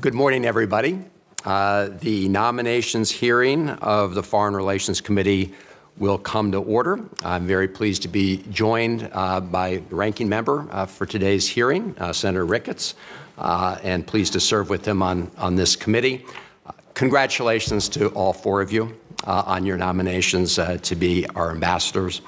Good morning, everybody. Uh, the nominations hearing of the Foreign Relations Committee will come to order. I'm very pleased to be joined uh, by the ranking member uh, for today's hearing, uh, Senator Ricketts, uh, and pleased to serve with him on, on this committee. Uh, congratulations to all four of you on your nominations to be our ambassadors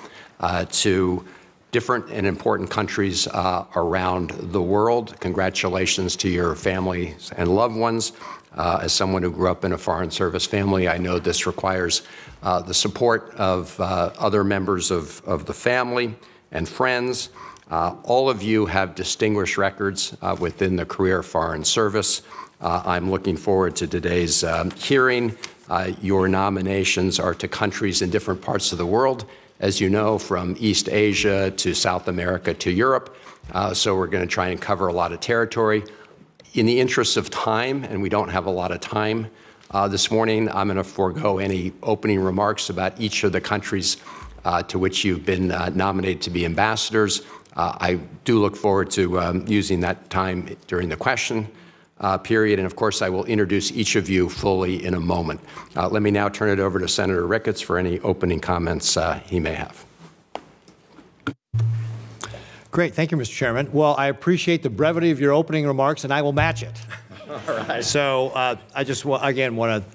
to different and important countries uh, around the world. Congratulations to your families and loved ones. Uh, as someone who grew up in a foreign service family, I know this requires uh, the support of uh, other members of, of the family and friends. Uh, all of you have distinguished records uh, within the career foreign service. I'm looking forward to today's um, hearing. your nominations are to countries in different parts of the world as you know, from East Asia to South America to Europe. Uh, so we're going to try and cover a lot of territory. In the interest of time, and we don't have a lot of time uh, this morning, I'm going to forego any opening remarks about each of the countries uh, to which you've been uh, nominated to be ambassadors. Uh, I do look forward to um, using that time during the question uh, period. And of course, I will introduce each of you fully in a moment. Uh, let me now turn it over to Senator Ricketts for any opening comments uh, he may have. Great. Thank you, Mr. Chairman. Well, I appreciate the brevity of your opening remarks, and I will match it. all right. So uh, I just, again, want to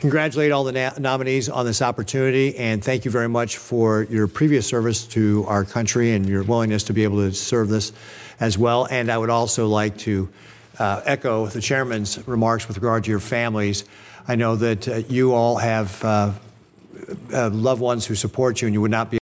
congratulate all the na- nominees on this opportunity and thank you very much for your previous service to our country and your willingness to be able to serve this as well. And I would also like to uh, echo the chairman's remarks with regard to your families. I know that uh, you all have uh, uh, loved ones who support you, and you would not be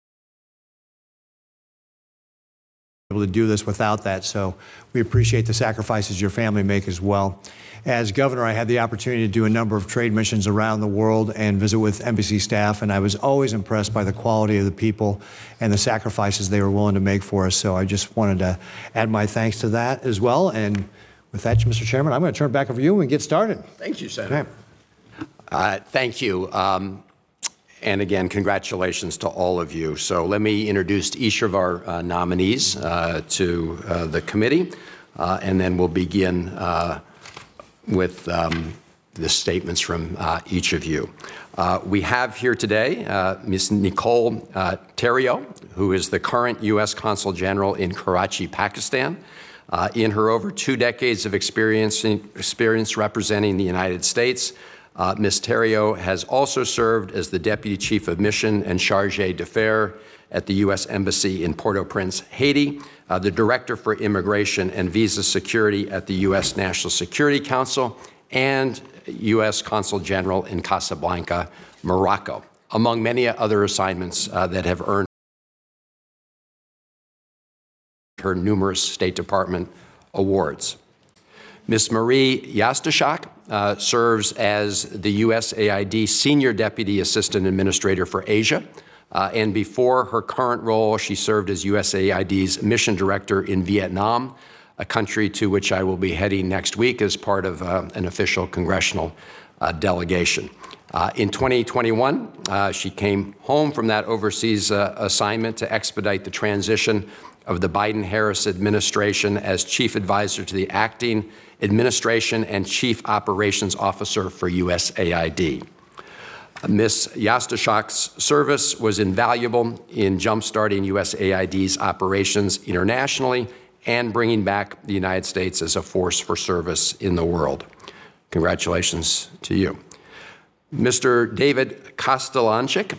able to do this without that. So we appreciate the sacrifices your family make as well. As governor, I had the opportunity to do a number of trade missions around the world and visit with embassy staff, and I was always impressed by the quality of the people and the sacrifices they were willing to make for us. So I just wanted to add my thanks to that as well. And with that, Mr. Chairman, I'm going to turn it back over to you and get started. Thank you, Senator. Okay. Uh, thank you. Um, and again, congratulations to all of you. So let me introduce each of our uh, nominees uh, to uh, the committee, uh, and then we'll begin uh, with um, the statements from each of you. we have here today Ms. Nicole Theriault, who is the current U.S. Consul General in Karachi, Pakistan. Uh, in her over two decades of experience, experience representing the United States, uh, Ms. Theriault has also served as the Deputy Chief of Mission and Charge d'Affaires at the U.S. Embassy in Port au Prince, Haiti, uh, the Director for Immigration and Visa Security at the U.S. National Security Council, and U.S. Consul General in Casablanca, Morocco, among many other assignments uh, that have earned her numerous State Department awards. Ms. Marie Yastishock uh, serves as the USAID Senior Deputy Assistant Administrator for Asia. Uh, and before her current role, she served as USAID's Mission Director in Vietnam, a country to which I will be heading next week as part of uh, an official congressional uh, delegation. Uh, in 2021, uh, she came home from that overseas assignment to expedite the transition of the Biden Harris administration as chief advisor to the acting administration and chief operations officer for USAID. Ms. Yastishock's service was invaluable in jumpstarting USAID's operations internationally and bringing back the United States as a force for service in the world. Congratulations to you. Mr. David Kostelancik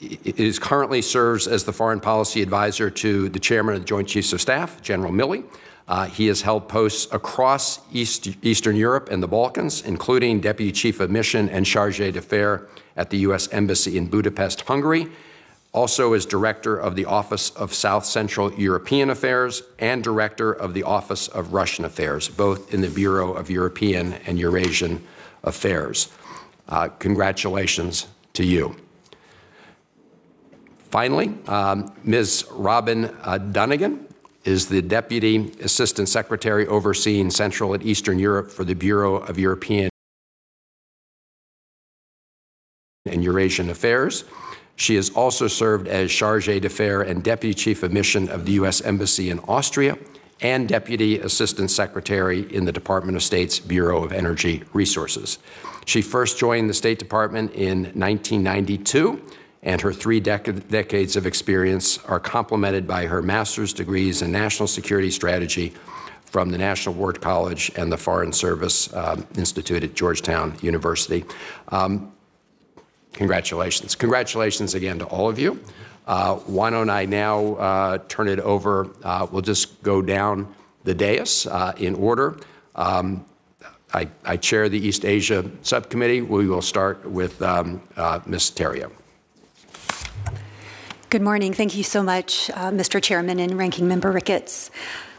is currently serves as the foreign policy advisor to the chairman of the Joint Chiefs of Staff, General Milley. Uh, he has held posts across East, Eastern Europe and the Balkans, including Deputy Chief of Mission and Charge d'Affaires at the U.S. Embassy in Budapest, Hungary. Also, as Director of the Office of South Central European Affairs and Director of the Office of Russian Affairs, both in the Bureau of European and Eurasian Affairs. Uh, congratulations to you. Finally, um, Ms. Robin uh, Dunnigan is the Deputy Assistant Secretary overseeing Central and Eastern Europe for the Bureau of European and Eurasian Affairs. She has also served as Charge d'Affaires and Deputy Chief of Mission of the U.S. Embassy in Austria and Deputy Assistant Secretary in the Department of State's Bureau of Energy Resources. She first joined the State Department in 1992, and her three dec- decades of experience are complemented by her master's degrees in national security strategy from the National War College and the Foreign Service um, Institute at Georgetown University. Um, congratulations. Congratulations again to all of you. Uh, why don't I now uh, turn it over? Uh, we'll just go down the dais uh, in order. Um, I, I, chair the East Asia Subcommittee. We will start with um, uh, Ms. Theriault. Good morning. Thank you so much, uh, Mr. Chairman and Ranking Member Ricketts.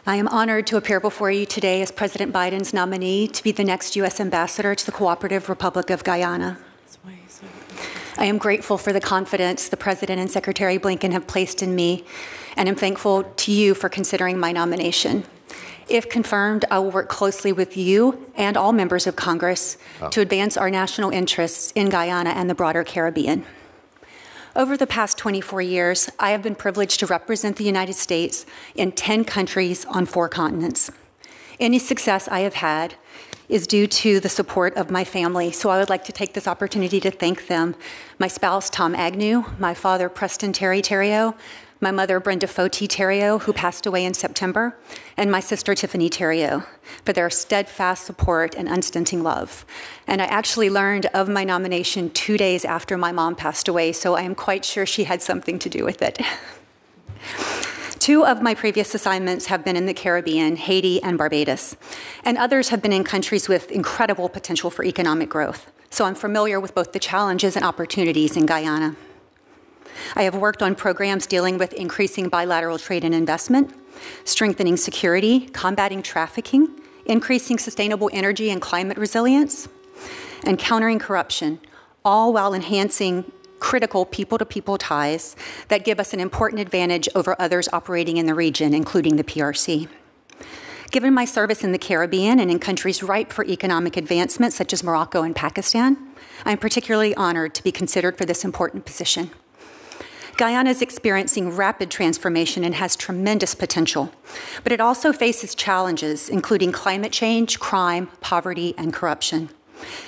I am honored to appear before you today as President Biden's nominee to be the next U.S. ambassador to the Cooperative Republic of Guyana. I am grateful for the confidence the President and Secretary Blinken have placed in me, and am thankful to you for considering my nomination. If confirmed, I will work closely with you and all members of Congress oh. to advance our national interests in Guyana and the broader Caribbean. Over the past 24 years, I have been privileged to represent the United States in 10 countries on four continents. Any success I have had is due to the support of my family. So I would like to take this opportunity to thank them. My spouse, Tom Agnew, my father, Preston Terry Theriault, my mother, Brenda Foti Theriault, who passed away in September, and my sister, Tiffany Theriault, for their steadfast support and unstinting love. And I actually learned of my nomination two days after my mom passed away, so I am quite sure she had something to do with it. Two of my previous assignments have been in the Caribbean, Haiti, and Barbados, and others have been in countries with incredible potential for economic growth. So I'm familiar with both the challenges and opportunities in Guyana. I have worked on programs dealing with increasing bilateral trade and investment, strengthening security, combating trafficking, increasing sustainable energy and climate resilience, and countering corruption, all while enhancing critical people to people ties that give us an important advantage over others operating in the region, including the PRC. Given my service in the Caribbean and in countries ripe for economic advancement, such as Morocco and Pakistan, I am particularly honored to be considered for this important position. Guyana is experiencing rapid transformation and has tremendous potential, but it also faces challenges, including climate change, crime, poverty, and corruption.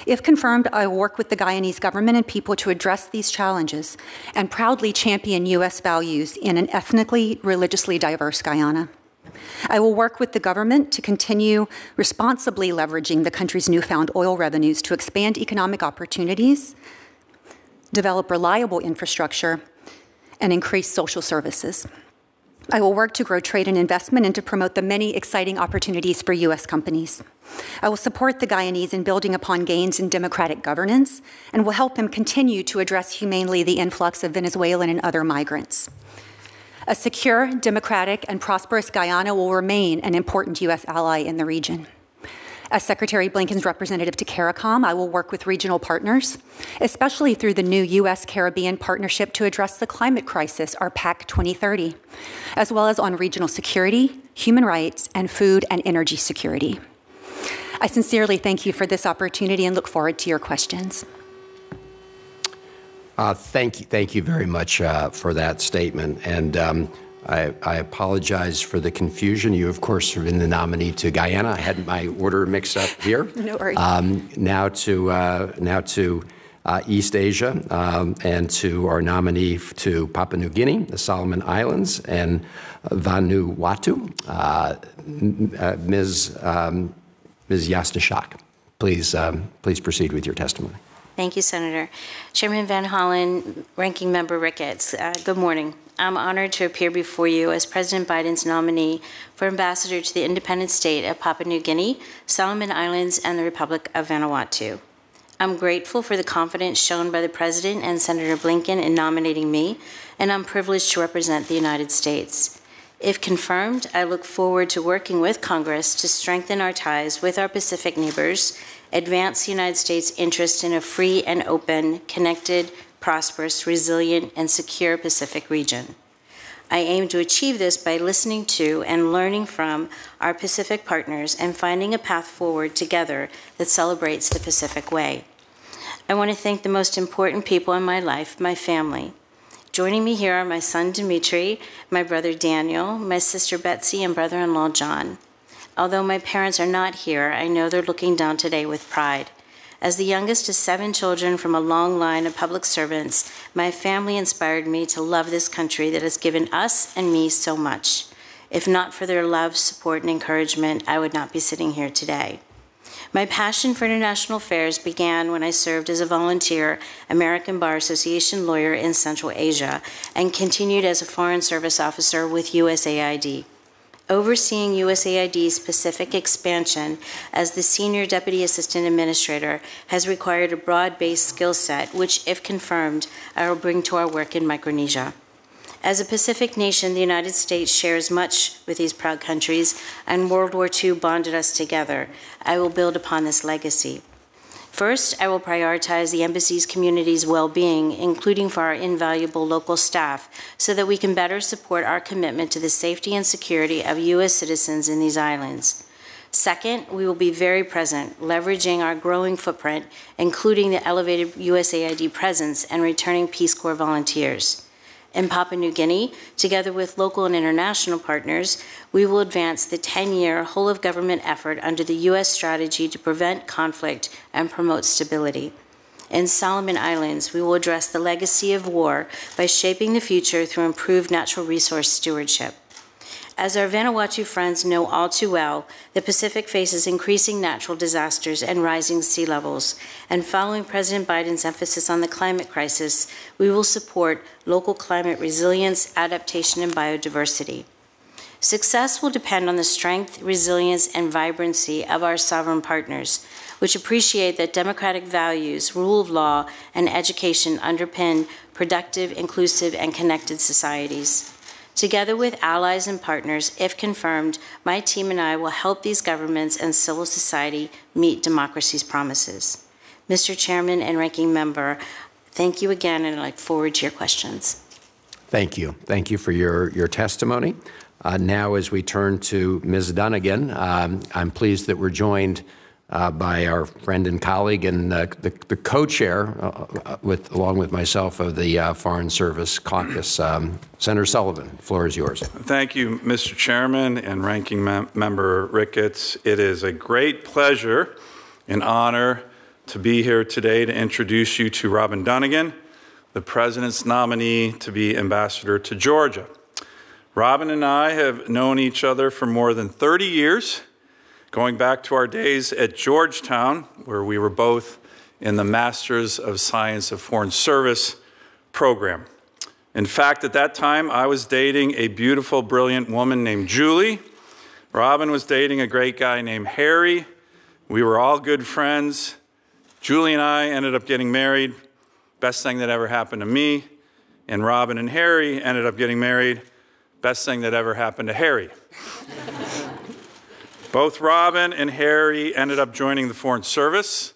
If confirmed, I will work with the Guyanese government and people to address these challenges and proudly champion U.S. values in an ethnically, religiously diverse Guyana. I will work with the government to continue responsibly leveraging the country's newfound oil revenues to expand economic opportunities, develop reliable infrastructure, and increase social services. I will work to grow trade and investment and to promote the many exciting opportunities for U.S. companies. I will support the Guyanese in building upon gains in democratic governance and will help them continue to address humanely the influx of Venezuelan and other migrants. A secure, democratic, and prosperous Guyana will remain an important U.S. ally in the region. As Secretary Blinken's representative to CARICOM, I will work with regional partners, especially through the new U.S. Caribbean Partnership to address the climate crisis, our PACC 2030, as well as on regional security, human rights, and food and energy security. I sincerely thank you for this opportunity and look forward to your questions. Uh, thank you, thank you very much uh, for that statement. And um, I, I, apologize for the confusion. You, of course, have been the nominee to Guyana. I had my order mixed up here. no worries. Um, now to uh, now to uh, East Asia um, and to our nominee to Papua New Guinea, the Solomon Islands, and Vanuatu, uh, uh Ms. Um, Ms. Yastishock. Please, um, please proceed with your testimony. Thank you, Senator. Chairman Van Hollen, Ranking Member Ricketts, uh, good morning. I'm honored to appear before you as President Biden's nominee for ambassador to the independent state of Papua New Guinea, Solomon Islands, and the Republic of Vanuatu. I'm grateful for the confidence shown by the President and Senator Blinken in nominating me, and I'm privileged to represent the United States. If confirmed, I look forward to working with Congress to strengthen our ties with our Pacific neighbors, advance the United States' interest in a free and open, connected, prosperous, resilient, and secure Pacific region. I aim to achieve this by listening to and learning from our Pacific partners and finding a path forward together that celebrates the Pacific Way. I want to thank the most important people in my life, my family. Joining me here are my son Dimitri, my brother Daniel, my sister Betsy, and brother in law John. Although my parents are not here, I know they're looking down today with pride. As the youngest of seven children from a long line of public servants, my family inspired me to love this country that has given us and me so much. If not for their love, support, and encouragement, I would not be sitting here today. My passion for international affairs began when I served as a volunteer American Bar Association lawyer in Central Asia and continued as a Foreign Service officer with USAID. Overseeing USAID's Pacific expansion as the Senior Deputy Assistant Administrator has required a broad based skill set, which, if confirmed, I will bring to our work in Micronesia. As a Pacific nation, the United States shares much with these proud countries, and World War II bonded us together. I will build upon this legacy. First, I will prioritize the embassy's community's well being, including for our invaluable local staff, so that we can better support our commitment to the safety and security of U.S. citizens in these islands. Second, we will be very present, leveraging our growing footprint, including the elevated USAID presence and returning Peace Corps volunteers. In Papua New Guinea, together with local and international partners, we will advance the 10 year whole of government effort under the U.S. strategy to prevent conflict and promote stability. In Solomon Islands, we will address the legacy of war by shaping the future through improved natural resource stewardship. As our Vanuatu friends know all too well, the Pacific faces increasing natural disasters and rising sea levels. And following President Biden's emphasis on the climate crisis, we will support local climate resilience, adaptation, and biodiversity. Success will depend on the strength, resilience, and vibrancy of our sovereign partners, which appreciate that democratic values, rule of law, and education underpin productive, inclusive, and connected societies. Together with allies and partners, if confirmed, my team and I will help these governments and civil society meet democracy's promises. Mr. Chairman and Ranking Member, thank you again, and I look forward to your questions. Thank you. Thank you for your, your testimony. Uh, now, as we turn to Ms. Dunnigan, um, I'm pleased that we're joined uh, by our friend and colleague and uh, the, the co-chair, uh, uh, with along with myself, of the uh, Foreign Service Caucus, um, Senator Sullivan. The floor is yours. Thank you, Mr. Chairman and Ranking Mem Member Ricketts. It is a great pleasure and honor to be here today to introduce you to Robin Dunnigan, the President's nominee to be Ambassador to Georgia. Robin and I have known each other for more than 30 years Going back to our days at Georgetown, where we were both in the Masters of Science of Foreign Service program. In fact, at that time, I was dating a beautiful, brilliant woman named Julie. Robin was dating a great guy named Harry. We were all good friends. Julie and I ended up getting married. Best thing that ever happened to me. And Robin and Harry ended up getting married. Best thing that ever happened to Harry. Both Robin and Harry ended up joining the Foreign Service.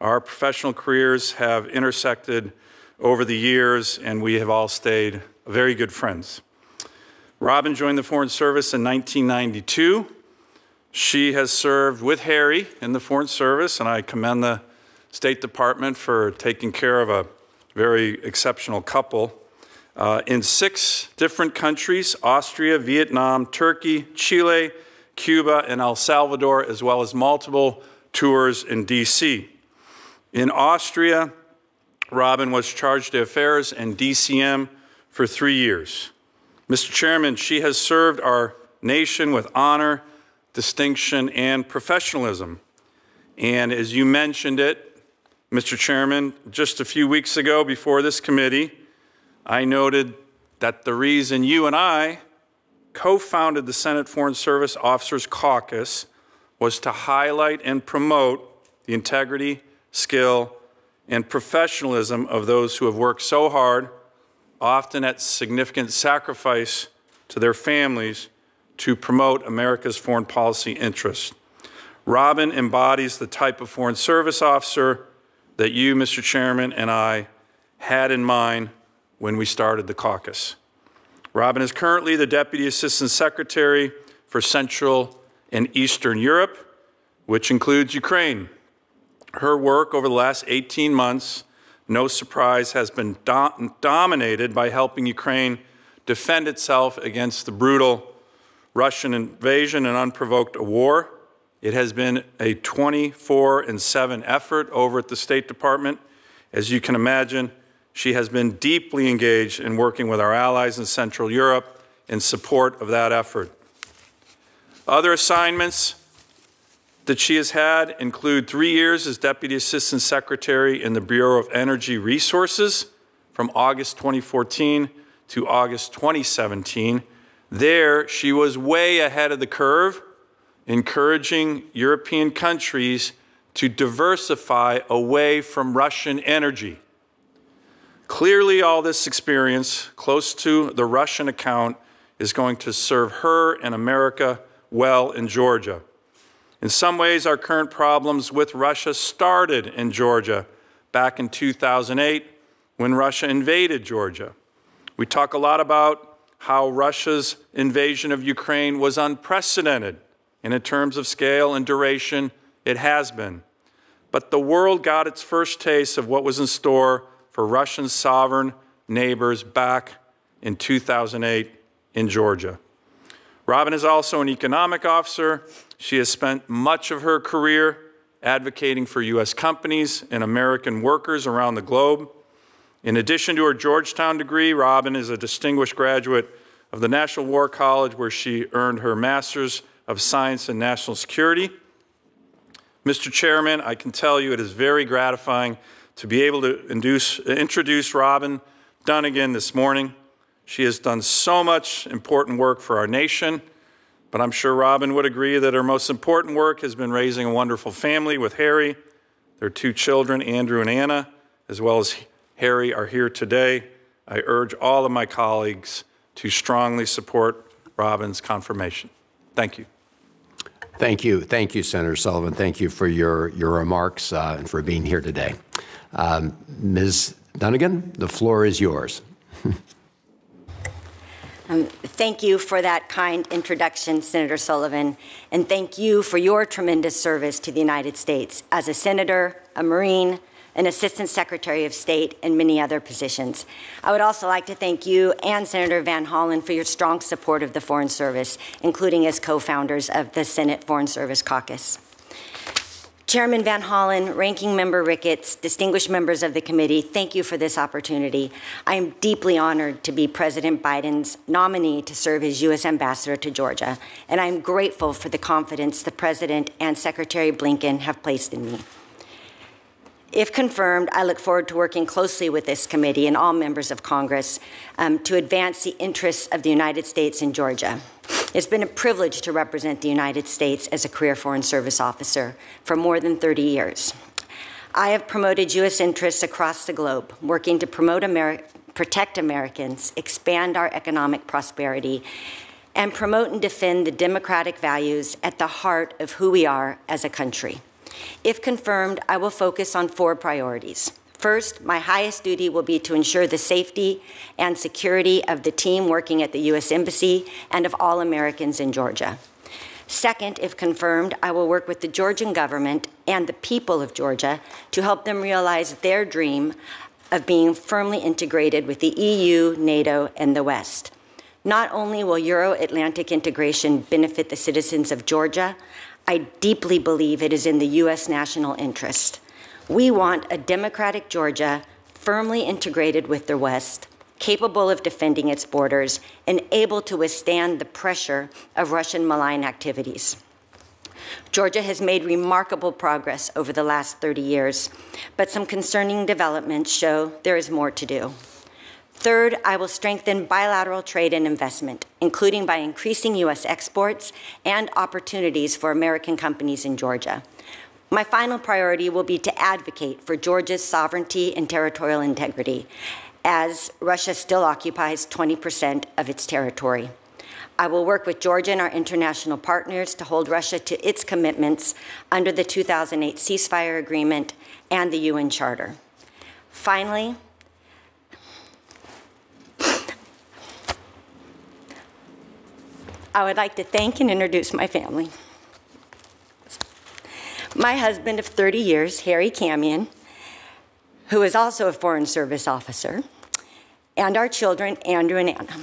Our professional careers have intersected over the years, and we have all stayed very good friends. Robin joined the Foreign Service in 1992. She has served with Harry in the Foreign Service, and I commend the State Department for taking care of a very exceptional couple. Uh, in six different countries Austria, Vietnam, Turkey, Chile, Cuba, and El Salvador, as well as multiple tours in D.C. In Austria, Robin was chargé d'affaires and DCM for three years. Mr. Chairman, she has served our nation with honor, distinction, and professionalism. And as you mentioned it, Mr. Chairman, just a few weeks ago before this committee, I noted that the reason you and I co founded the Senate Foreign Service Officers Caucus was to highlight and promote the integrity, skill, and professionalism of those who have worked so hard, often at significant sacrifice to their families, to promote America's foreign policy interests. Robin embodies the type of Foreign Service officer that you, Mr. Chairman, and I had in mind when we started the caucus. Robin is currently the Deputy Assistant Secretary for Central and Eastern Europe, which includes Ukraine. Her work over the last 18 months no surprise, has been do- dominated by helping Ukraine defend itself against the brutal Russian invasion and unprovoked war. It has been a 24 and 7 effort over at the State Department. As you can imagine, she has been deeply engaged in working with our allies in Central Europe in support of that effort. Other assignments that she has had include three years as Deputy Assistant Secretary in the Bureau of Energy Resources from August 2014 to August 2017. There, she was way ahead of the curve, encouraging European countries to diversify away from Russian energy. Clearly, all this experience close to the Russian account is going to serve her and America well in Georgia. In some ways, our current problems with Russia started in Georgia back in 2008 when Russia invaded Georgia. We talk a lot about how Russia's invasion of Ukraine was unprecedented, and in terms of scale and duration, it has been. But the world got its first taste of what was in store for Russian sovereign neighbors back in 2008 in Georgia. Robin is also an economic officer. She has spent much of her career advocating for U.S. companies and American workers around the globe. In addition to her Georgetown degree, Robin is a distinguished graduate of the National War College, where she earned her Master's of Science in National Security. Mr. Chairman, I can tell you it is very gratifying to be able to induce, introduce Robin Dunnigan this morning. She has done so much important work for our nation, but I'm sure Robin would agree that her most important work has been raising a wonderful family with Harry. Their two children, Andrew and Anna, as well as Harry, are here today. I urge all of my colleagues to strongly support Robin's confirmation. Thank you. Thank you. Thank you, Senator Sullivan. Thank you for your, your remarks uh, and for being here today. Um, Ms. Dunnigan, the floor is yours. Um, thank you for that kind introduction, Senator Sullivan, and thank you for your tremendous service to the United States as a senator, a Marine, an Assistant Secretary of State, and many other positions. I would also like to thank you and Senator Van Hollen for your strong support of the Foreign Service, including as co founders of the Senate Foreign Service Caucus. Chairman Van Hollen, Ranking Member Ricketts, distinguished members of the committee, thank you for this opportunity. I am deeply honored to be President Biden's nominee to serve as U.S. Ambassador to Georgia, and I am grateful for the confidence the President and Secretary Blinken have placed in me. If confirmed, I look forward to working closely with this committee and all members of Congress um, to advance the interests of the United States in Georgia. It's been a privilege to represent the United States as a career Foreign Service officer for more than 30 years. I have promoted U.S. interests across the globe, working to promote protect Americans, expand our economic prosperity, and promote and defend the democratic values at the heart of who we are as a country. If confirmed, I will focus on four priorities. First, my highest duty will be to ensure the safety and security of the team working at the U.S. Embassy and of all Americans in Georgia. Second, if confirmed, I will work with the Georgian government and the people of Georgia to help them realize their dream of being firmly integrated with the EU, NATO, and the West. Not only will Euro Atlantic integration benefit the citizens of Georgia, I deeply believe it is in the U.S. national interest. We want a democratic Georgia firmly integrated with the West, capable of defending its borders, and able to withstand the pressure of Russian malign activities. Georgia has made remarkable progress over the last 30 years, but some concerning developments show there is more to do. Third, I will strengthen bilateral trade and investment, including by increasing U.S. exports and opportunities for American companies in Georgia. My final priority will be to advocate for Georgia's sovereignty and territorial integrity, as Russia still occupies 20% of its territory. I will work with Georgia and our international partners to hold Russia to its commitments under the 2008 ceasefire agreement and the UN Charter. Finally, I would like to thank and introduce my family. My husband of 30 years, Harry Kamian, who is also a Foreign Service officer, and our children, Andrew and Anna.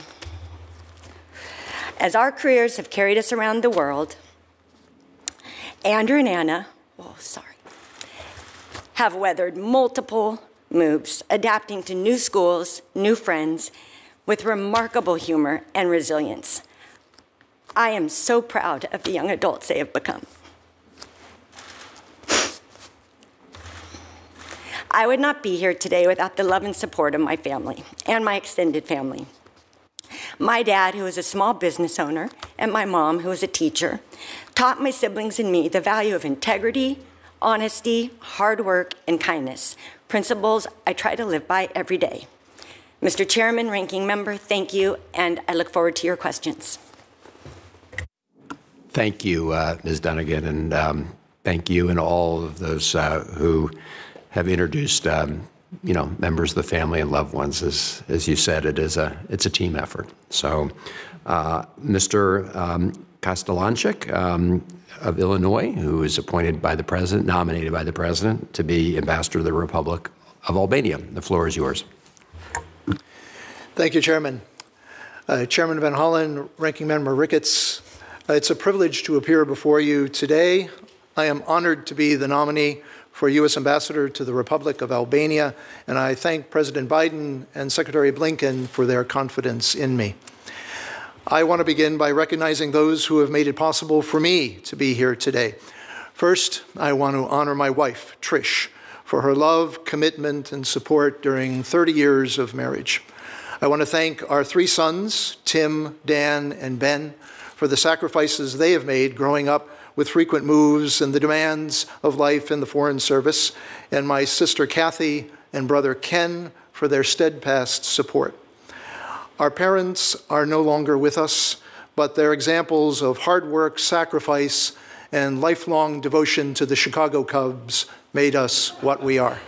As our careers have carried us around the world, Andrew and Anna, oh, sorry, have weathered multiple moves, adapting to new schools, new friends, with remarkable humor and resilience. I am so proud of the young adults they have become. I would not be here today without the love and support of my family and my extended family. My dad, who was a small business owner, and my mom, who was a teacher, taught my siblings and me the value of integrity, honesty, hard work, and kindness, principles I try to live by every day. Mr. Chairman, Ranking Member, thank you, and I look forward to your questions. Thank you, uh, Ms. Dunnigan, and um, thank you and all of those uh, who have introduced, um, you know, members of the family and loved ones. As, as you said, it is a it's a team effort. So, uh, Mr. Um, um, of Illinois, who is appointed by the president, nominated by the president to be ambassador to the Republic of Albania. The floor is yours. Thank you, Chairman. Uh, Chairman Van Hollen, Ranking Member Ricketts, Uh, it's a privilege to appear before you today. I am honored to be the nominee for U.S. Ambassador to the Republic of Albania, and I thank President Biden and Secretary Blinken for their confidence in me. I want to begin by recognizing those who have made it possible for me to be here today. First, I want to honor my wife, Trish, for her love, commitment, and support during 30 years of marriage. I want to thank our three sons, Tim, Dan, and Ben, for the sacrifices they have made growing up with frequent moves and the demands of life in the Foreign Service, and my sister Kathy and brother Ken for their steadfast support. Our parents are no longer with us, but their examples of hard work, sacrifice, and lifelong devotion to the Chicago Cubs made us what we are.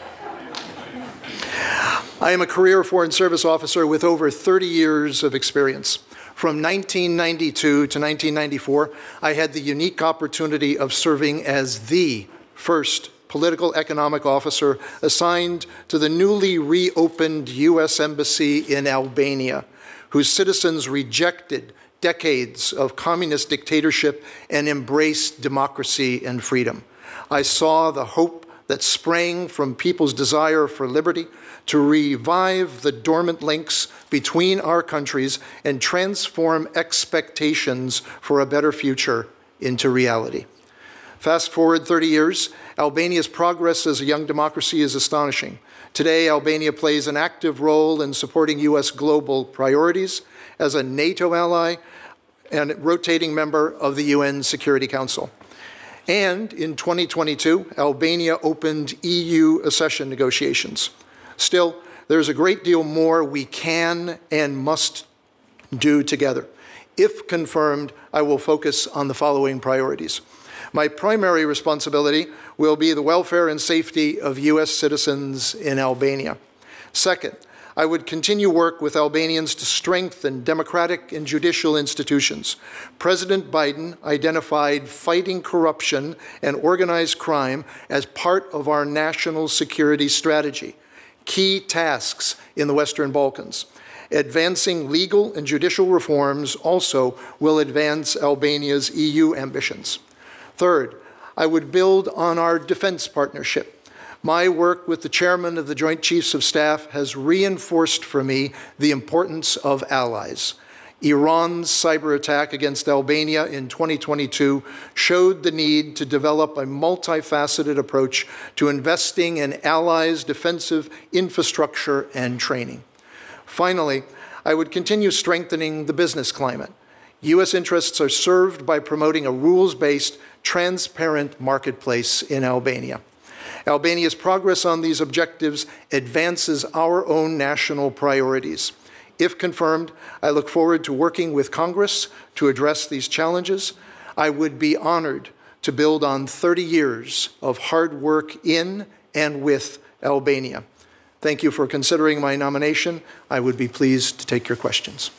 I am a career Foreign Service officer with over 30 years of experience. From 1992 to 1994, I had the unique opportunity of serving as the first political economic officer assigned to the newly reopened U.S. Embassy in Albania, whose citizens rejected decades of communist dictatorship and embraced democracy and freedom. I saw the hope that sprang from people's desire for liberty to revive the dormant links between our countries and transform expectations for a better future into reality. Fast forward 30 years, Albania's progress as a young democracy is astonishing. Today, Albania plays an active role in supporting U.S. global priorities as a NATO ally and rotating member of the UN Security Council. And in 2022, Albania opened EU accession negotiations. Still, there's a great deal more we can and must do together. If confirmed, I will focus on the following priorities. My primary responsibility will be the welfare and safety of U.S. citizens in Albania. Second, I would continue work with Albanians to strengthen democratic and judicial institutions. President Biden identified fighting corruption and organized crime as part of our national security strategy key tasks in the Western Balkans. Advancing legal and judicial reforms also will advance Albania's EU ambitions. Third, I would build on our defense partnership. My work with the chairman of the Joint Chiefs of Staff has reinforced for me the importance of allies. Iran's cyber attack against Albania in 2022 showed the need to develop a multifaceted approach to investing in allies' defensive infrastructure and training. Finally, I would continue strengthening the business climate. U.S. interests are served by promoting a rules based, transparent marketplace in Albania. Albania's progress on these objectives advances our own national priorities. If confirmed, I look forward to working with Congress to address these challenges. I would be honored to build on 30 years of hard work in and with Albania. Thank you for considering my nomination. I would be pleased to take your questions.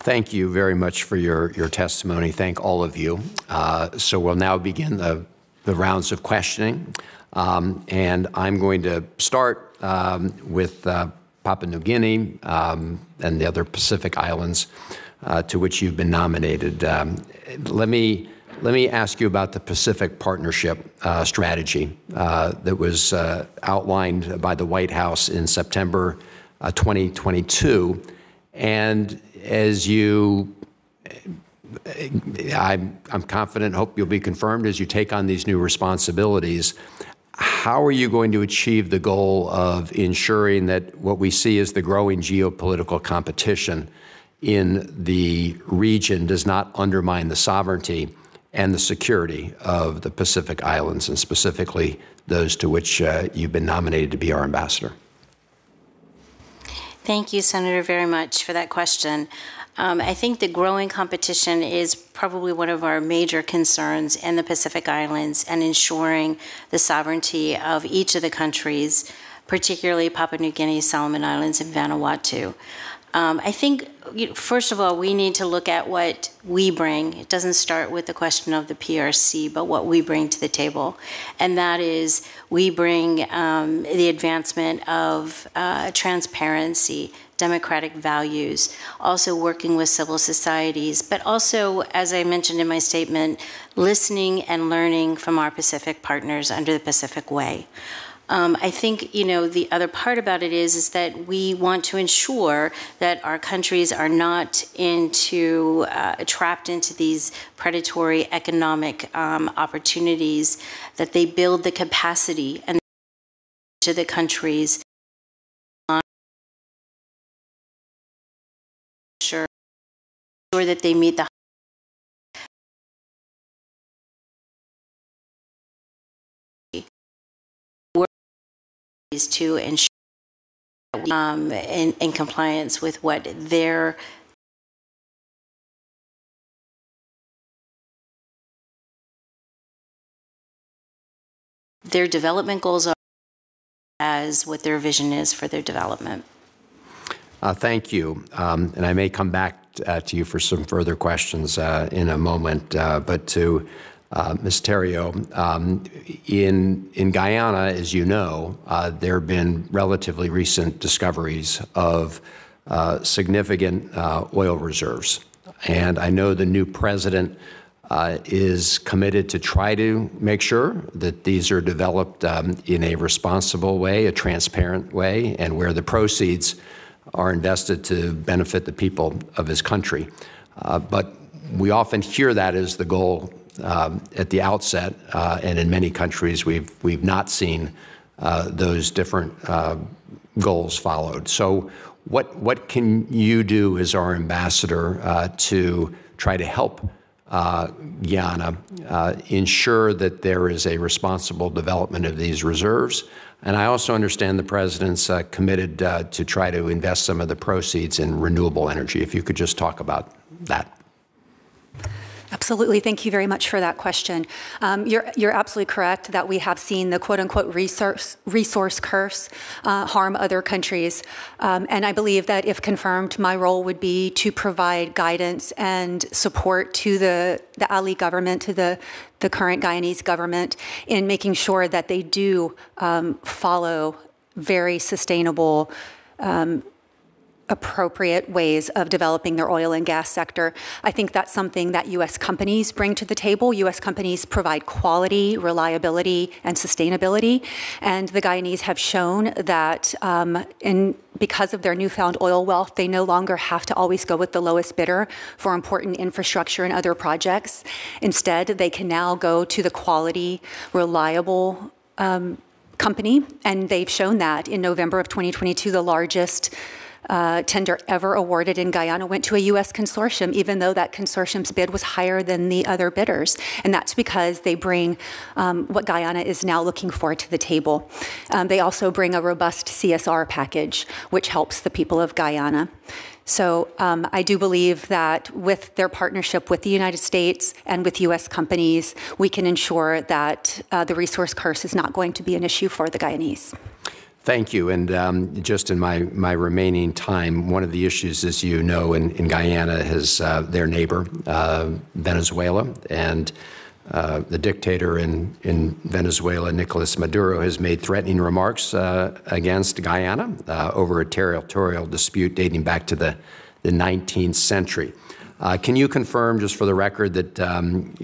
Thank you very much for your, your testimony. Thank all of you. Uh, so we'll now begin the, the rounds of questioning. Um, and I'm going to start um, with uh, Papua New Guinea um, and the other Pacific islands uh, to which you've been nominated. Um, let me let me ask you about the Pacific Partnership uh, strategy uh, that was uh, outlined by the White House in September uh, 2022. And as you, I'm, I'm confident, hope you'll be confirmed as you take on these new responsibilities. How are you going to achieve the goal of ensuring that what we see as the growing geopolitical competition in the region does not undermine the sovereignty and the security of the Pacific Islands, and specifically those to which uh, you've been nominated to be our ambassador? Thank you, Senator, very much for that question. Um, I think the growing competition is probably one of our major concerns in the Pacific Islands and ensuring the sovereignty of each of the countries, particularly Papua New Guinea, Solomon Islands, and Vanuatu. Um, I think, you know, first of all, we need to look at what we bring. It doesn't start with the question of the PRC, but what we bring to the table. And that is, we bring um, the advancement of uh, transparency, democratic values, also working with civil societies, but also, as I mentioned in my statement, listening and learning from our Pacific partners under the Pacific Way. Um, I think you know the other part about it is is that we want to ensure that our countries are not into uh, trapped into these predatory economic um, opportunities. That they build the capacity and to the countries. Sure that they meet the is to ensure um, in, in compliance with what their their development goals are as what their vision is for their development. Uh, thank you. Um, and I may come back uh, to you for some further questions uh, in a moment. Uh, but to uh, Ms. Theriault, um, in, in Guyana, as you know, uh, there have been relatively recent discoveries of significant oil reserves. And I know the new president uh, is committed to try to make sure that these are developed um, in a responsible way, a transparent way, and where the proceeds are invested to benefit the people of his country. Uh, but we often hear that as the goal um, at the outset, uh, and in many countries we've we've not seen uh, those different uh, goals followed. So, what what can you do as our ambassador uh, to try to help? Uh, Guyana, uh, ensure that there is a responsible development of these reserves. And I also understand the president's uh, committed uh, to try to invest some of the proceeds in renewable energy. If you could just talk about that. Absolutely. Thank you very much for that question. Um, you're, you're absolutely correct that we have seen the quote unquote resource, resource curse uh, harm other countries. Um, and I believe that if confirmed, my role would be to provide guidance and support to the, the Ali government, to the, the current Guyanese government, in making sure that they do um, follow very sustainable um, appropriate ways of developing their oil and gas sector. I think that's something that U.S. companies bring to the table. U.S. companies provide quality, reliability, and sustainability. And the Guyanese have shown that um, in because of their newfound oil wealth, they no longer have to always go with the lowest bidder for important infrastructure and other projects. Instead, they can now go to the quality, reliable um, company, and they've shown that in November of 2022, the largest uh, tender ever awarded in Guyana went to a U.S. consortium, even though that consortium's bid was higher than the other bidders. And that's because they bring um, what Guyana is now looking for to the table. Um, they also bring a robust CSR package, which helps the people of Guyana. So um, I do believe that with their partnership with the United States and with U.S. companies, we can ensure that uh, the resource curse is not going to be an issue for the Guyanese. Thank you. And um, just in my, my remaining time, one of the issues, as you know, in, in Guyana is uh, their neighbor, uh, Venezuela. And uh, the dictator in, in Venezuela, Nicolas Maduro, has made threatening remarks uh, against Guyana uh, over a territorial dispute dating back to the, the 19th century. Uh, can you confirm, just for the record, that um,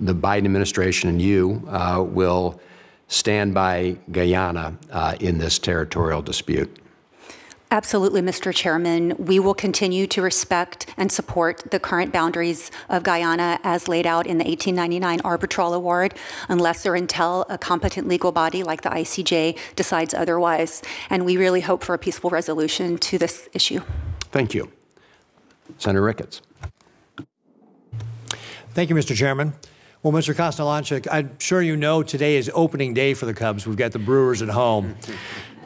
the Biden administration and you uh, will stand by Guyana uh, in this territorial dispute? Absolutely, Mr. Chairman. We will continue to respect and support the current boundaries of Guyana as laid out in the 1899 Arbitral Award, unless or until a competent legal body like the ICJ decides otherwise. And we really hope for a peaceful resolution to this issue. Thank you. Senator Ricketts. Thank you, Mr. Chairman. Well, Mr. Kostelancik, I'm sure you know today is opening day for the Cubs. We've got the Brewers at home.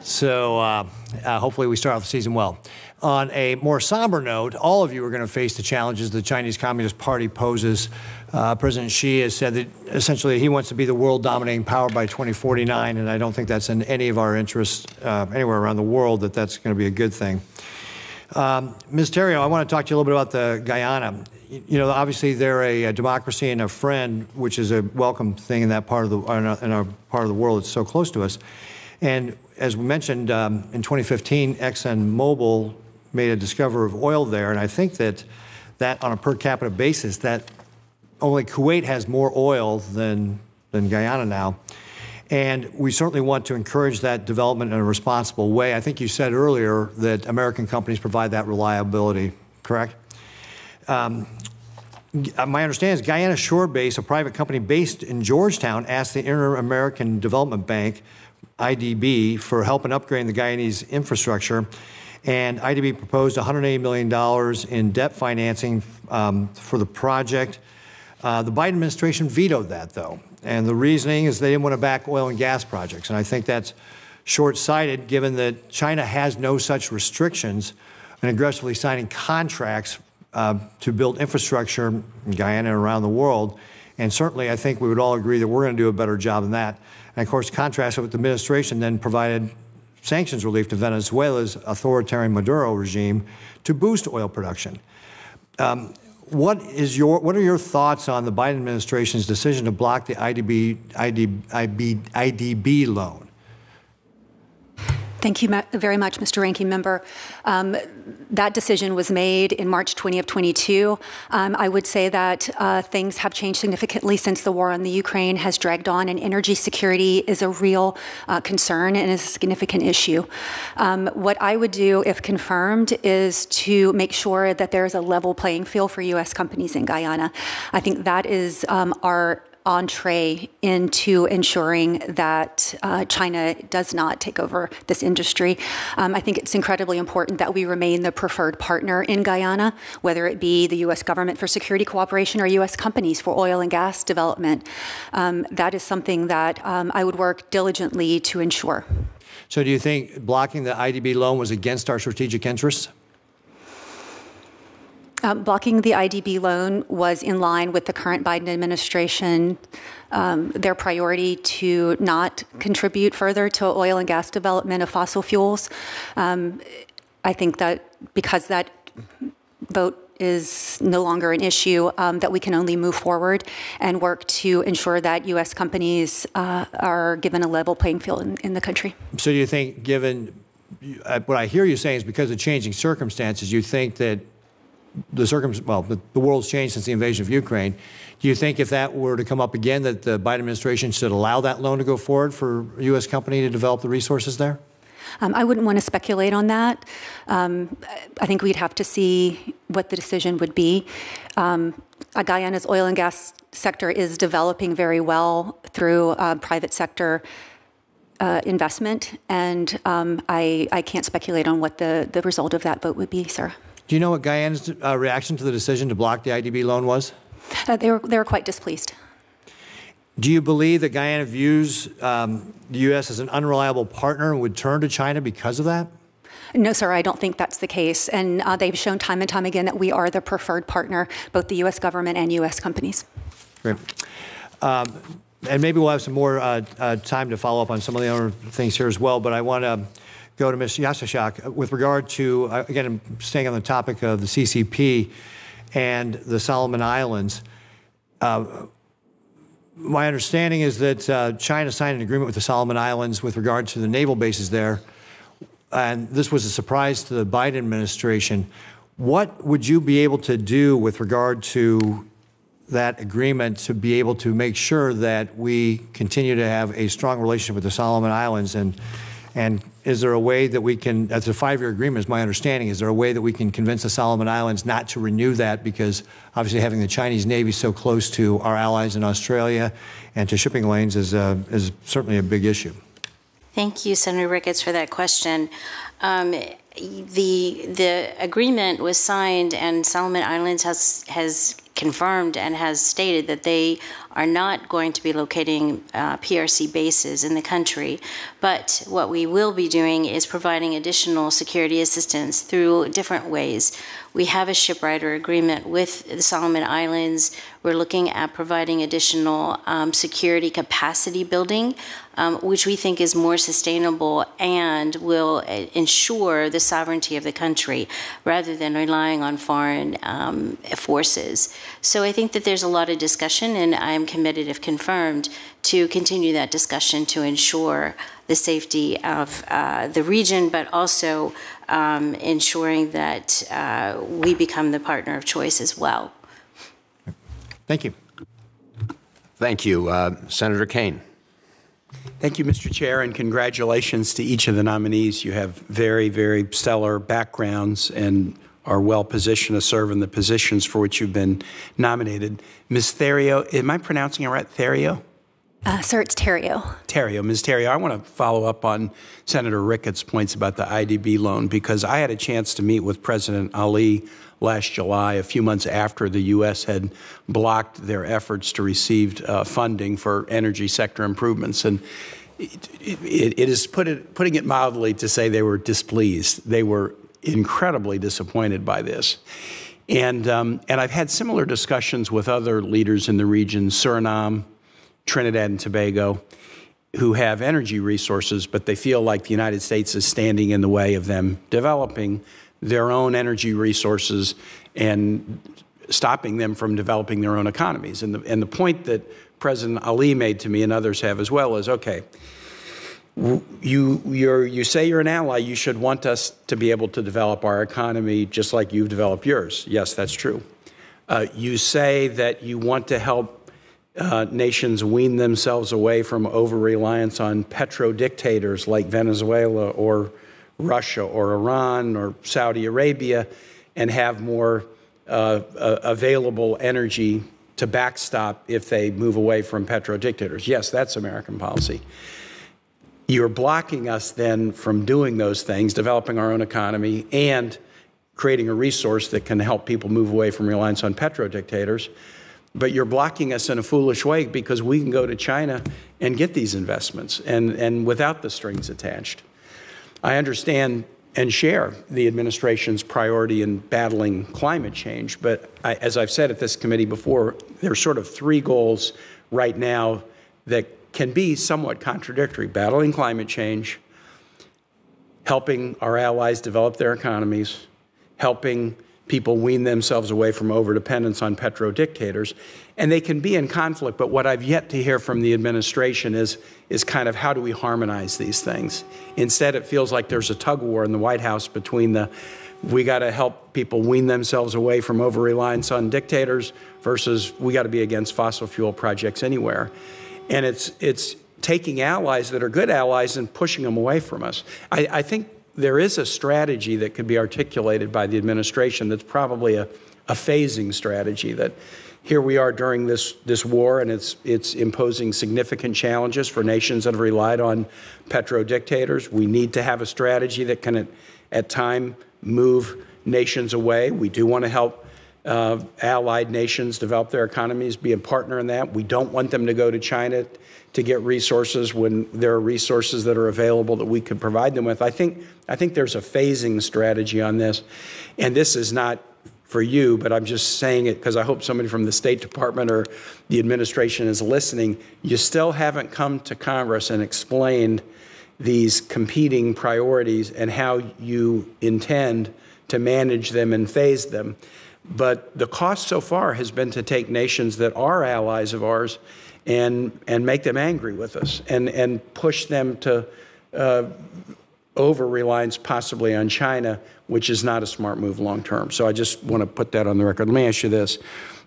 So uh, uh, hopefully we start off the season well. On a more somber note, all of you are going to face the challenges the Chinese Communist Party poses. Uh, President Xi has said that essentially he wants to be the world dominating power by 2049, and I don't think that's in any of our interests uh, anywhere around the world that that's going to be a good thing. Um, Ms. Theriault, I want to talk to you a little bit about the Guyana. You know, obviously they're a, a, democracy and a friend, which is a welcome thing in that part of the in our, part of the world that's so close to us. And as we mentioned, um, in 2015, ExxonMobil made a discovery of oil there, and I think that that on a per capita basis, that only Kuwait has more oil than than Guyana now. And we certainly want to encourage that development in a responsible way. I think you said earlier that American companies provide that reliability, correct? Um, my understanding is Guyana Shore Base, a private company based in Georgetown, asked the Inter American Development Bank IDB for help in upgrading the Guyanese infrastructure. And IDB proposed $180 million in debt financing um, for the project. Uh, the Biden administration vetoed that, though. And the reasoning is they didn't want to back oil and gas projects. And I think that's short sighted given that China has no such restrictions and aggressively signing contracts uh, to build infrastructure in Guyana and around the world. And certainly, I think we would all agree that we're going to do a better job than that. And of course, contrast it with the administration then provided sanctions relief to Venezuela's authoritarian Maduro regime to boost oil production. Um, what is your what are your thoughts on the Biden administration's decision to block the IDB, IDB, IDB loan? Thank you very much, Mr. Ranking Member. Um, that decision was made in March 20 of 22. Um, I would say that uh, things have changed significantly since the war on the Ukraine has dragged on, and energy security is a real uh, concern and is a significant issue. Um, what I would do, if confirmed, is to make sure that there is a level playing field for U.S. companies in Guyana. I think that is um, our entree into ensuring that uh, China does not take over this industry. Um, I think it's incredibly important that we remain the preferred partner in Guyana, whether it be the U.S. government for security cooperation or U.S. companies for oil and gas development. Um, that is something that um, I would work diligently to ensure. So, do you think blocking the IDB loan was against our strategic interests? Um, blocking the IDB loan was in line with the current Biden administration, um, their priority to not contribute further to oil and gas development of fossil fuels. Um, I think that because that vote is no longer an issue, um, that we can only move forward and work to ensure that U.S. companies uh, are given a level playing field in, in the country. So, do you think, given uh, what I hear you saying, is because of changing circumstances, you think that the circum well, the, the, world's changed since the invasion of Ukraine. Do you think if that were to come up again, that the Biden administration should allow that loan to go forward for a U.S. company to develop the resources there? Um, I wouldn't want to speculate on that. Um, I think we'd have to see what the decision would be. Um, Guyana's oil and gas sector is developing very well through uh, private sector uh, investment, and um, I, I can't speculate on what the, the result of that vote would be, sir. Do you know what Guyana's uh, reaction to the decision to block the IDB loan was? Uh, they, were, they were quite displeased. Do you believe that Guyana views um, the U.S. as an unreliable partner and would turn to China because of that? No, sir, I don't think that's the case. And uh, they've shown time and time again that we are the preferred partner, both the U.S. government and U.S. companies. Great. Um, and maybe we'll have some more uh, uh, time to follow up on some of the other things here as well. But I want to go to Ms. Yastishock with regard to, uh, again, staying on the topic of the CCP and the Solomon Islands. Uh, my understanding is that uh, China signed an agreement with the Solomon Islands with regard to the naval bases there, and this was a surprise to the Biden administration. What would you be able to do with regard to that agreement to be able to make sure that we continue to have a strong relationship with the Solomon Islands? And, and is there a way that we can, that's a five-year agreement is my understanding, is there a way that we can convince the Solomon Islands not to renew that because obviously having the Chinese Navy so close to our allies in Australia and to shipping lanes is, uh, is certainly a big issue? Thank you, Senator Ricketts, for that question. Um, the the agreement was signed, and Solomon Islands has has confirmed and has stated that they are not going to be locating uh, PRC bases in the country. But what we will be doing is providing additional security assistance through different ways. We have a shiprider agreement with the Solomon Islands. We're looking at providing additional um, security capacity building, um, which we think is more sustainable and will uh, ensure the sovereignty of the country rather than relying on foreign um, forces. So I think that there's a lot of discussion, and I'm committed, if confirmed, to continue that discussion to ensure the safety of uh, the region, but also um, ensuring that uh, we become the partner of choice as well. Thank you. Thank you. Uh, Senator Kaine. Thank you, Mr. Chair, and congratulations to each of the nominees. You have very, very stellar backgrounds and are well positioned to serve in the positions for which you've been nominated. Ms. Theriault, am I pronouncing it right? Theriault? Uh, sir, it's Theriault. Theriault, Ms. Theriault, I want to follow up on Senator Ricketts' points about the IDB loan because I had a chance to meet with President Ali last July, a few months after the U.S. had blocked their efforts to receive uh, funding for energy sector improvements. And it, it, it is put it, putting it mildly to say they were displeased. They were incredibly disappointed by this. And, um, and I've had similar discussions with other leaders in the region, Suriname, Trinidad and Tobago, who have energy resources, but they feel like the United States is standing in the way of them developing their own energy resources and stopping them from developing their own economies. And the, and the point that President Ali made to me and others have as well is okay, you, you say you're an ally, you should want us to be able to develop our economy just like you've developed yours. Yes, that's true. Uh, you say that you want to help uh, nations wean themselves away from over reliance on petro dictators like Venezuela or Russia or Iran or Saudi Arabia and have more uh, uh, available energy to backstop if they move away from petro dictators. Yes, that's American policy. You're blocking us then from doing those things, developing our own economy, and creating a resource that can help people move away from reliance on petro dictators but you're blocking us in a foolish way because we can go to China and get these investments and, and without the strings attached. I understand and share the administration's priority in battling climate change, but I, as I've said at this committee before, there are sort of three goals right now that can be somewhat contradictory battling climate change, helping our allies develop their economies, helping people wean themselves away from overdependence on petro dictators. And they can be in conflict, but what I've yet to hear from the administration is, is kind of how do we harmonize these things? Instead, it feels like there's a tug war in the White House between the we got to help people wean themselves away from over reliance on dictators versus we got to be against fossil fuel projects anywhere. And it's, it's taking allies that are good allies and pushing them away from us. I, I think there is a strategy that could be articulated by the administration that's probably a, a phasing strategy that here we are during this, this war, and it's, it's imposing significant challenges for nations that have relied on petro dictators. We need to have a strategy that can, at, at time, move nations away. We do want to help uh, allied nations develop their economies, be a partner in that. We don't want them to go to China to get resources when there are resources that are available that we could provide them with. I think, I think there's a phasing strategy on this. And this is not for you, but I'm just saying it because I hope somebody from the State Department or the administration is listening. You still haven't come to Congress and explained these competing priorities and how you intend to manage them and phase them. But the cost so far has been to take nations that are allies of ours and, and make them angry with us and, and push them to uh, over reliance possibly on China, which is not a smart move long term. So I just want to put that on the record. Let me ask you this.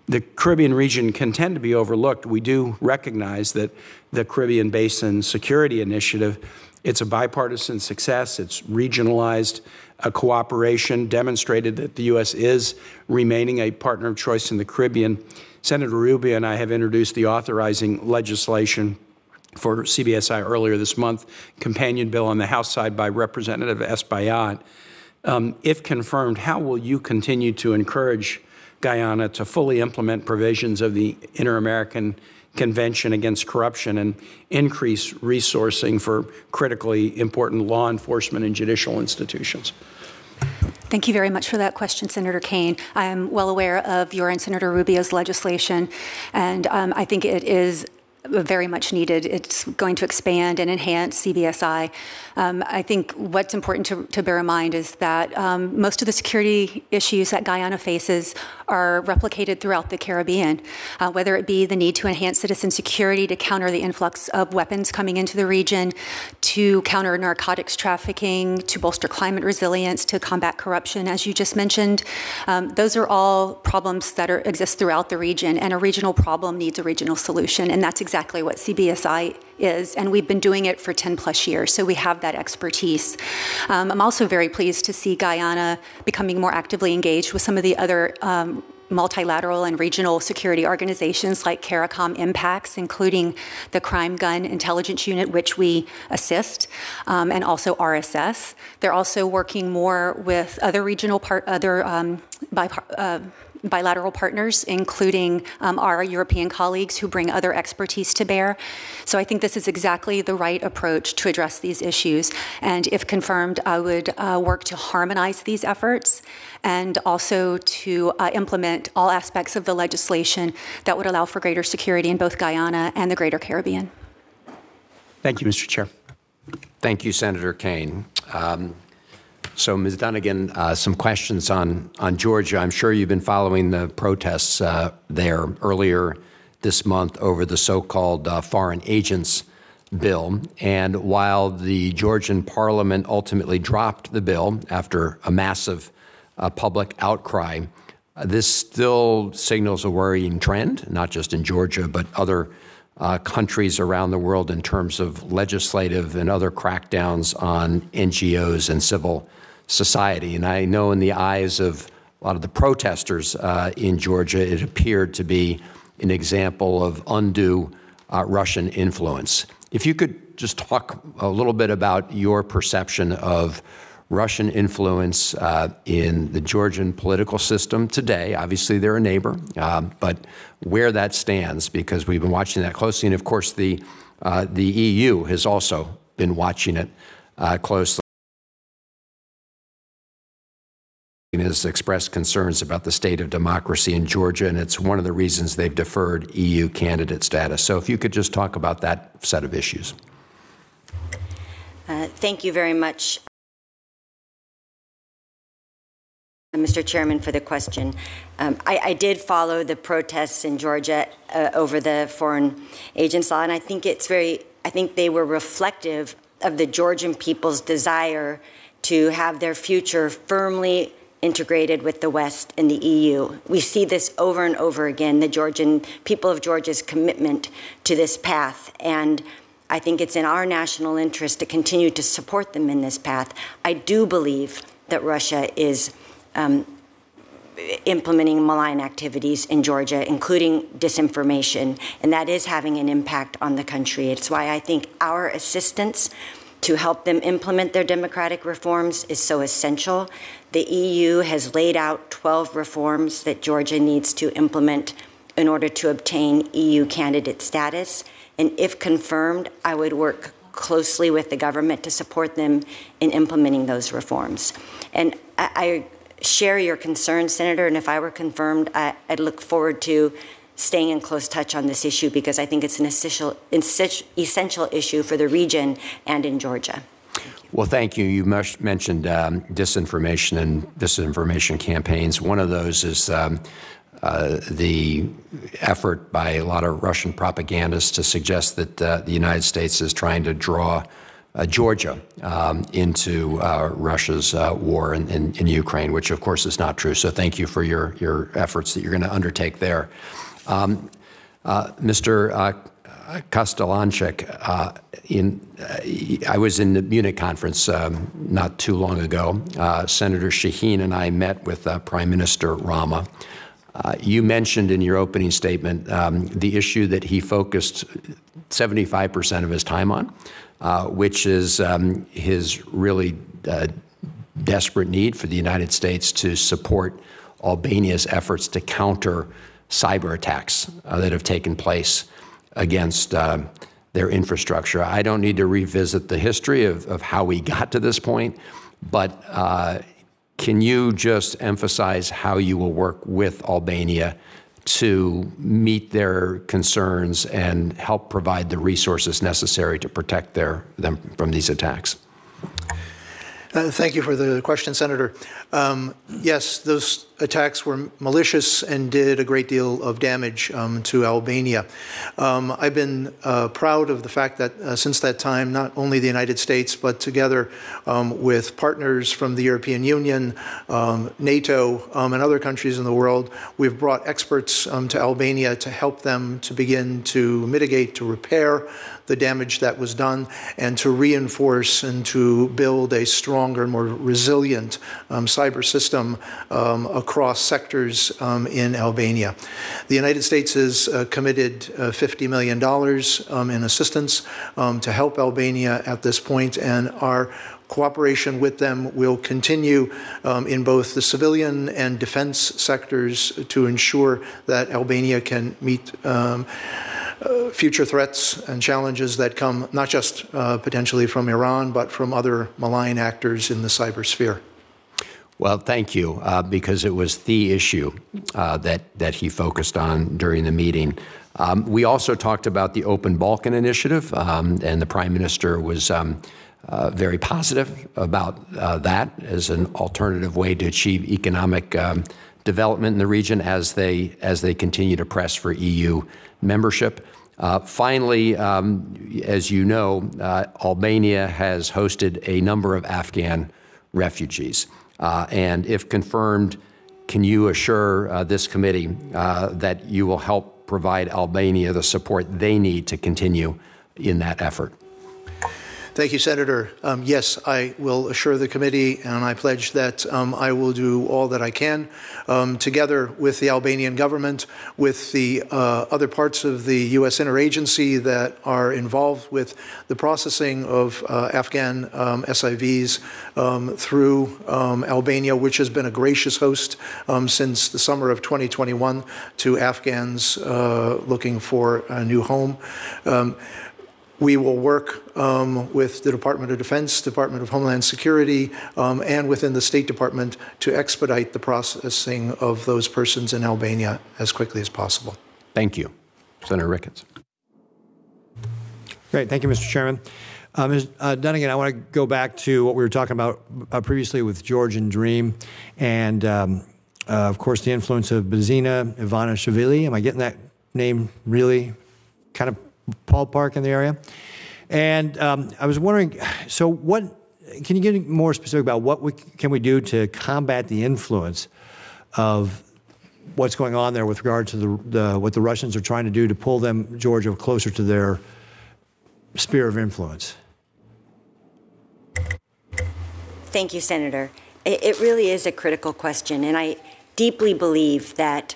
The Caribbean region can tend to be overlooked. We do recognize that the Caribbean Basin Security Initiative, it's a bipartisan success. It's regionalized uh, cooperation, demonstrated that the U.S. is remaining a partner of choice in the Caribbean. Senator Rubio and I have introduced the authorizing legislation for CBSI earlier this month, companion bill on the House side by Representative Espaillat. Um, if confirmed, how will you continue to encourage Guyana to fully implement provisions of the Inter American Convention Against Corruption and increase resourcing for critically important law enforcement and judicial institutions? Thank you very much for that question, Senator Kaine. I am well aware of your and Senator Rubio's legislation, and um, I think it is very much needed. It's going to expand and enhance CBSI. Um, I think what's important to, to, bear in mind is that um, most of the security issues that Guyana faces are replicated throughout the Caribbean, uh, whether it be the need to enhance citizen security to counter the influx of weapons coming into the region, to counter narcotics trafficking, to bolster climate resilience, to combat corruption, as you just mentioned. Um, those are all problems that are, exist throughout the region, and a regional problem needs a regional solution, and that's what CBSI is, and we've been doing it for 10 plus years, so we have that expertise. Um, I'm also very pleased to see Guyana becoming more actively engaged with some of the other um, multilateral and regional security organizations like CARICOM IMPACS, including the Crime Gun Intelligence Unit, which we assist, um, and also RSS. They're also working more with other regional part, other um, uh, bilateral partners, including um, our European colleagues who bring other expertise to bear. So I think this is exactly the right approach to address these issues. And if confirmed, I would uh, work to harmonize these efforts and also to uh, implement all aspects of the legislation that would allow for greater security in both Guyana and the greater Caribbean. Thank you, Mr. Chair. Thank you, Senator Kaine. Um, so, Ms. Dunnigan, uh, some questions on, on Georgia. I'm sure you've been following the protests uh, there earlier this month over the so called uh, foreign agents bill. And while the Georgian parliament ultimately dropped the bill after a massive uh, public outcry, this still signals a worrying trend, not just in Georgia, but other uh, countries around the world in terms of legislative and other crackdowns on NGOs and civil society. And I know in the eyes of a lot of the protesters uh, in Georgia, it appeared to be an example of undue uh, Russian influence. If you could just talk a little bit about your perception of Russian influence uh, in the Georgian political system today. Obviously, they're a neighbor, uh, but where that stands, because we've been watching that closely. And of course, the, uh, the EU has also been watching it uh, closely has expressed concerns about the state of democracy in Georgia, and it's one of the reasons they've deferred EU candidate status. So, if you could just talk about that set of issues. Uh, thank you very much, Mr. Chairman, for the question. Um, I, I, did follow the protests in Georgia uh, over the foreign agents law, and I think it's very, I think they were reflective of the Georgian people's desire to have their future firmly integrated with the West and the EU. We see this over and over again, the Georgian people of Georgia's commitment to this path. And I think it's in our national interest to continue to support them in this path. I do believe that Russia is um, implementing malign activities in Georgia, including disinformation, and that is having an impact on the country. It's why I think our assistance to help them implement their democratic reforms is so essential. The EU has laid out 12 reforms that Georgia needs to implement in order to obtain EU candidate status. And if confirmed, I would work closely with the government to support them in implementing those reforms. And I, I share your concerns, Senator, and if I were confirmed, I, would look forward to staying in close touch on this issue because I think it's an essential, essential issue for the region and in Georgia. Well, thank you. You mentioned um, disinformation and disinformation campaigns. One of those is um, uh, the effort by a lot of Russian propagandists to suggest that uh, the United States is trying to draw uh, Georgia um, into uh, Russia's uh, war in, in, in, Ukraine, which of course is not true. So thank you for your, your efforts that you're going to undertake there. Um, uh, Mr. Uh, uh, in, I was in the Munich conference um, not too long ago. Senator Shaheen and I met with Prime Minister Rama. Uh, you mentioned in your opening statement um, the issue that he focused 75% of his time on, uh, which is um, his really uh, desperate need for the United States to support Albania's efforts to counter cyber attacks uh, that have taken place against uh, their infrastructure. I don't need to revisit the history of, of how we got to this point, but uh, can you just emphasize how you will work with Albania to meet their concerns and help provide the resources necessary to protect their, them from these attacks? Uh, thank you for the question, Senator. Um, yes, those attacks were malicious and did a great deal of damage um, to Albania. Um, I've been uh, proud of the fact that uh, since that time, not only the United States, but together um, with partners from the European Union, um, NATO, um, and other countries in the world, we've brought experts to Albania to help them to begin to mitigate, to repair the damage that was done, and to reinforce and to build a stronger and more resilient um, cyber system um, across sectors um, in Albania. The United States has uh, committed uh, $50 million um, in assistance um, to help Albania at this point, and our cooperation with them will continue um, in both the civilian and defense sectors to ensure that Albania can meet um, future threats and challenges that come not just uh, potentially from Iran, but from other malign actors in the cybersphere. Well, thank you, uh, because it was the issue uh, that, that he focused on during the meeting. Um, we also talked about the Open Balkan Initiative, um, and the Prime Minister was um, uh, very positive about uh, that as an alternative way to achieve economic um, development in the region as they, as they continue to press for EU membership. Uh, finally, um, as you know, uh, Albania has hosted a number of Afghan refugees. Uh, and if confirmed, can you assure uh, this committee uh, that you will help provide Albania the support they need to continue in that effort? Thank you, Senator. Um, yes, I will assure the committee, and I pledge that um, I will do all that I can, um, together with the Albanian government, with the uh, other parts of the U.S. interagency that are involved with the processing of uh, Afghan um, SIVs um, through um, Albania, which has been a gracious host since the summer of 2021 to Afghans uh, looking for a new home. We will work um, with the Department of Defense, Department of Homeland Security, um, and within the State Department to expedite the processing of those persons in Albania as quickly as possible. Thank you. Senator Ricketts. Great. Thank you, Mr. Chairman. Uh, Ms. Uh, Dunnigan, I want to go back to what we were talking about uh, previously with Georgian Dream and, um, uh, of course, the influence of Bidzina Ivana Ivanishvili. Am I getting that name really kind of ballpark in the area. And um, I was wondering, so what, can you get more specific about what we, can we do to combat the influence of what's going on there with regard to the, the, what the Russians are trying to do to pull them, Georgia, closer to their sphere of influence? Thank you, Senator. It, it really is a critical question, and I deeply believe that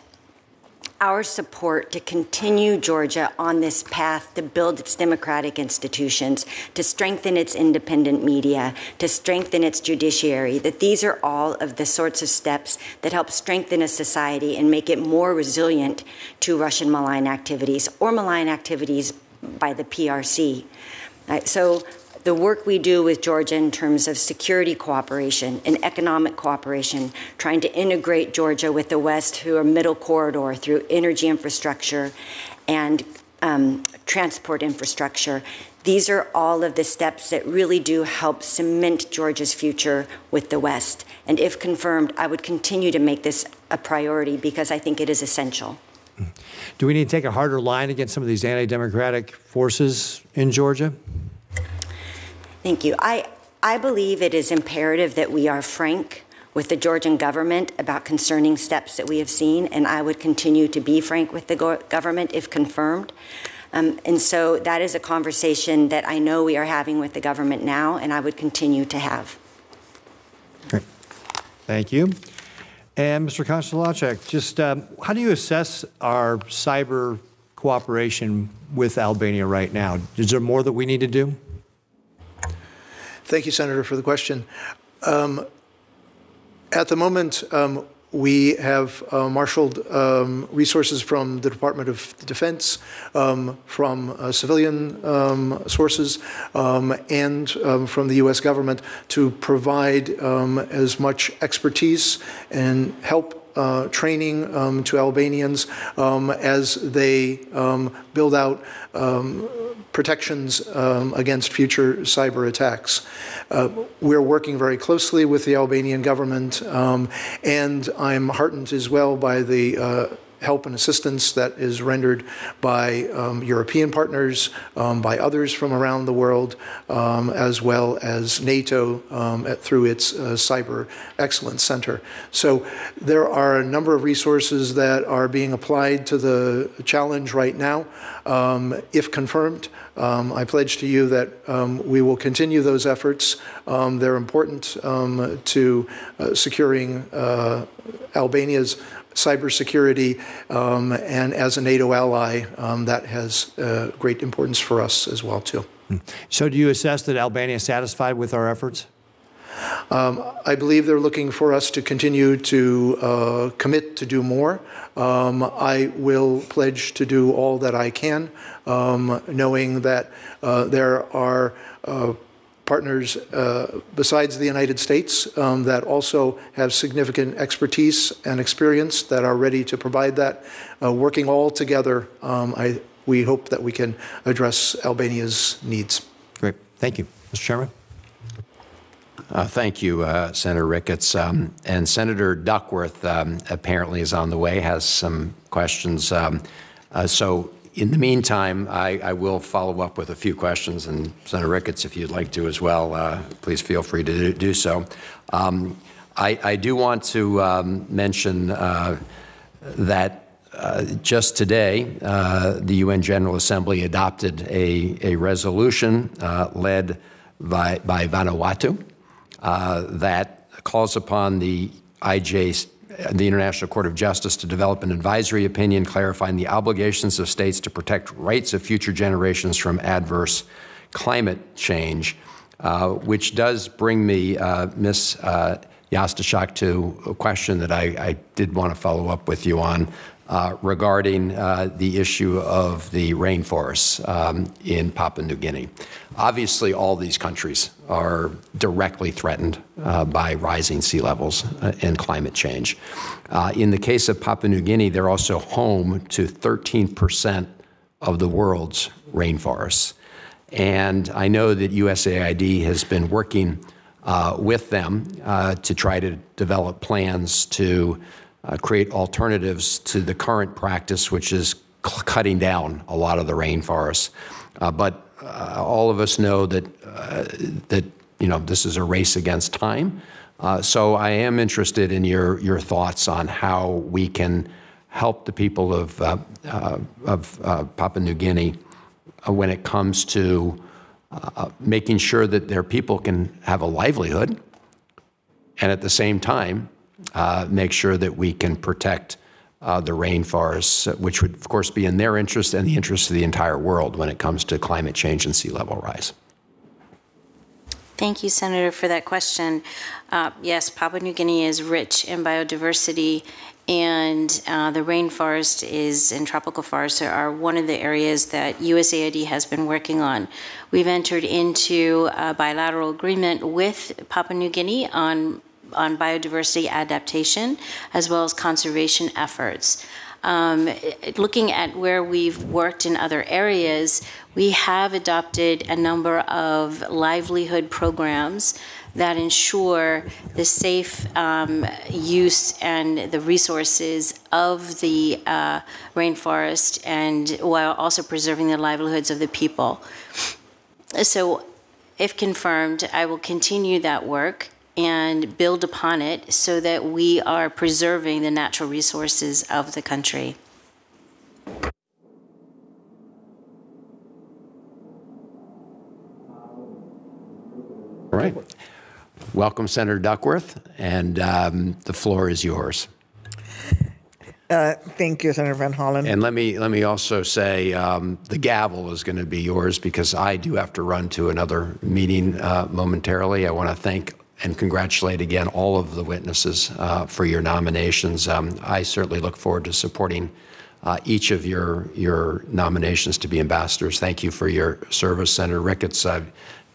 our support to continue Georgia on this path to build its democratic institutions, to strengthen its independent media, to strengthen its judiciary, that these are all of the sorts of steps that help strengthen a society and make it more resilient to Russian malign activities or malign activities by the PRC. So the work we do with Georgia in terms of security cooperation and economic cooperation, trying to integrate Georgia with the West through a middle corridor, through energy infrastructure and um, transport infrastructure. These are all of the steps that really do help cement Georgia's future with the West. And if confirmed, I would continue to make this a priority because I think it is essential. Do we need to take a harder line against some of these anti-democratic forces in Georgia? Thank you. I, I believe it is imperative that we are frank with the Georgian government about concerning steps that we have seen, and I would continue to be frank with the go- government if confirmed. Um, and so that is a conversation that I know we are having with the government now, and I would continue to have. Great. Thank you. And Mr. Kostelancik, just um, how do you assess our cyber cooperation with Albania right now? Is there more that we need to do? Thank you, Senator, for the question. Um, at the moment, um, we have uh, marshaled um, resources from the Department of Defense, um, from uh, civilian um, sources, um, and um, from the U.S. government to provide as much expertise and help uh, training um, to Albanians um, as they um, build out protections um, against future cyber attacks. Uh, we're working very closely with the Albanian government, um, and I'm heartened as well by the uh, help and assistance that is rendered by um, European partners, um, by others from around the world, um, as well as NATO um, at, through its uh, Cyber Excellence Center. So there are a number of resources that are being applied to the challenge right now. Um, if confirmed, I pledge to you that we will continue those efforts. They're important to uh, securing uh, Albania's cybersecurity, um, and as a NATO ally, um, that has uh, great importance for us as well too. So, do you assess that Albania is satisfied with our efforts? Um, I believe they're looking for us to continue to uh, commit to do more. Um, I will pledge to do all that I can, um, knowing that uh, there are uh, partners uh, besides the United States um, that also have significant expertise and experience that are ready to provide that. Uh, working all together, um, I, we hope that we can address Albania's needs. Great. Thank you. Mr. Chairman? Uh, thank you, uh, Senator Ricketts. Um, and Senator Duckworth um, apparently is on the way, has some questions. Um, uh, so in the meantime, I, I, will follow up with a few questions, and Senator Ricketts, if you'd like to as well, uh, please feel free to do, so. Um, I, I, do want to um, mention uh, that uh, just today, uh, the UN General Assembly adopted a, a resolution uh, led by, by Vanuatu uh, that calls upon the IJ the International Court of Justice to develop an advisory opinion clarifying the obligations of states to protect rights of future generations from adverse climate change, uh, which does bring me, uh, Ms. Uh, Yastishock, to a question that I, I, did want to follow up with you on uh, regarding uh, the issue of the rainforests um, in Papua New Guinea. Obviously, all these countries are directly threatened uh, by rising sea levels uh, and climate change. Uh, in the case of Papua New Guinea, they're also home to 13% of the world's rainforests. And I know that USAID has been working uh, with them to try to develop plans to uh, create alternatives to the current practice, which is cutting down a lot of the rainforests. Uh, but uh, all of us know that uh, that you know this is a race against time. Uh, so I am interested in your your thoughts on how we can help the people of uh, of Papua New Guinea when it comes to making sure that their people can have a livelihood, and at the same time uh, make sure that we can protect uh, the rainforests, which would, of course, be in their interest and the interest of the entire world when it comes to climate change and sea level rise. Thank you, Senator, for that question. Uh, yes, Papua New Guinea is rich in biodiversity, and uh, the rainforest is and tropical forests are one of the areas that USAID has been working on. We've entered into a bilateral agreement with Papua New Guinea on on biodiversity adaptation as well as conservation efforts. um, looking at where we've worked in other areas, we have adopted a number of livelihood programs that ensure the safe um, use and the resources of the uh, rainforest and while also preserving the livelihoods of the people. So if confirmed, I will continue that work and build upon it so that we are preserving the natural resources of the country. All right. Welcome, Senator Duckworth, and um, the floor is yours. Uh, thank you, Senator Van Hollen. And let me let me also say um, the gavel is going to be yours because I do have to run to another meeting uh, momentarily. I want to thank and congratulate again all of the witnesses uh, for your nominations. Um, I certainly look forward to supporting uh, each of your your nominations to be ambassadors. Thank you for your service, Senator Ricketts.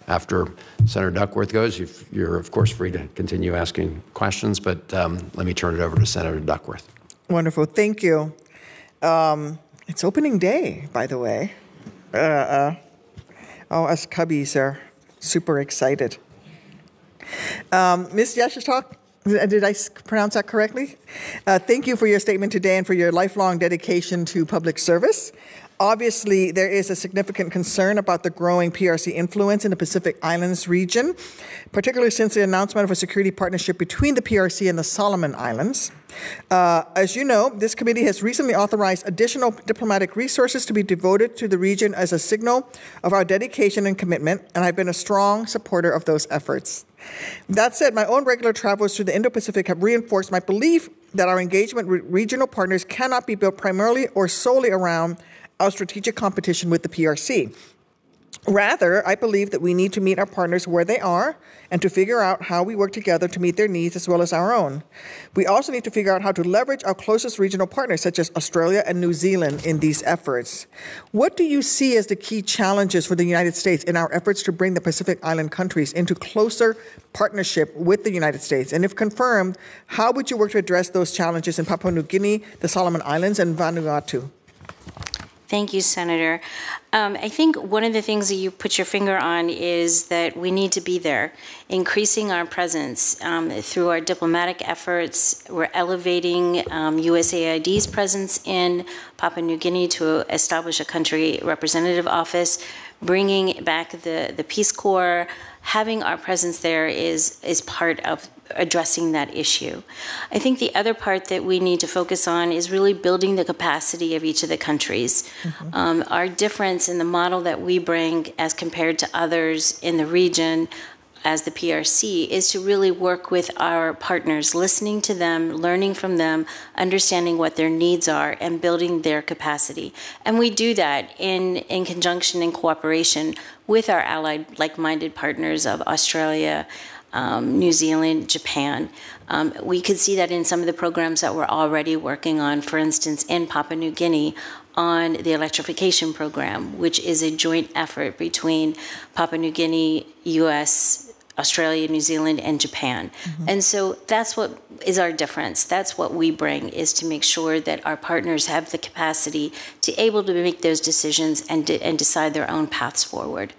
after Senator Duckworth goes, you are of course free to continue asking questions, but um, let me turn it over to Senator Duckworth. Wonderful. Thank you. Um, it's opening day, by the way. Uh, uh, oh, us cubbies are super excited. Um, Ms. Yashishak, did I pronounce that correctly? Uh, thank you for your statement today and for your lifelong dedication to public service. Obviously, there is a significant concern about the growing PRC influence in the Pacific Islands region, particularly since the announcement of a security partnership between the PRC and the Solomon Islands. Uh, as you know, this committee has recently authorized additional diplomatic resources to be devoted to the region as a signal of our dedication and commitment, and I've been a strong supporter of those efforts. That said, my own regular travels through the Indo Pacific have reinforced my belief that our engagement with regional partners cannot be built primarily or solely around our strategic competition with the PRC. Rather, I believe that we need to meet our partners where they are and to figure out how we work together to meet their needs as well as our own. We also need to figure out how to leverage our closest regional partners, such as Australia and New Zealand, in these efforts. What do you see as the key challenges for the United States in our efforts to bring the Pacific Island countries into closer partnership with the United States? And if confirmed, how would you work to address those challenges in Papua New Guinea, the Solomon Islands, and Vanuatu? Thank you, Senator. Um, I think one of the things that you put your finger on is that we need to be there, increasing our presence um, through our diplomatic efforts. We're elevating um, USAID's presence in Papua New Guinea to establish a country representative office, bringing back the, the Peace Corps. Having our presence there is, is part of addressing that issue. I think the other part that we need to focus on is really building the capacity of each of the countries. Mm-hmm. Um, our difference in the model that we bring as compared to others in the region as the PRC is to really work with our partners, listening to them, learning from them, understanding what their needs are, and building their capacity. And we do that in, in conjunction and cooperation with our allied, like minded partners of Australia, um, New Zealand, Japan. Um, we could see that in some of the programs that we're already working on, for instance, in Papua New Guinea on the electrification program, which is a joint effort between Papua New Guinea, US, Australia, New Zealand, and Japan. Mm-hmm. And so that's what is our difference. That's what we bring is to make sure that our partners have the capacity to able to make those decisions and, de- and decide their own paths forward.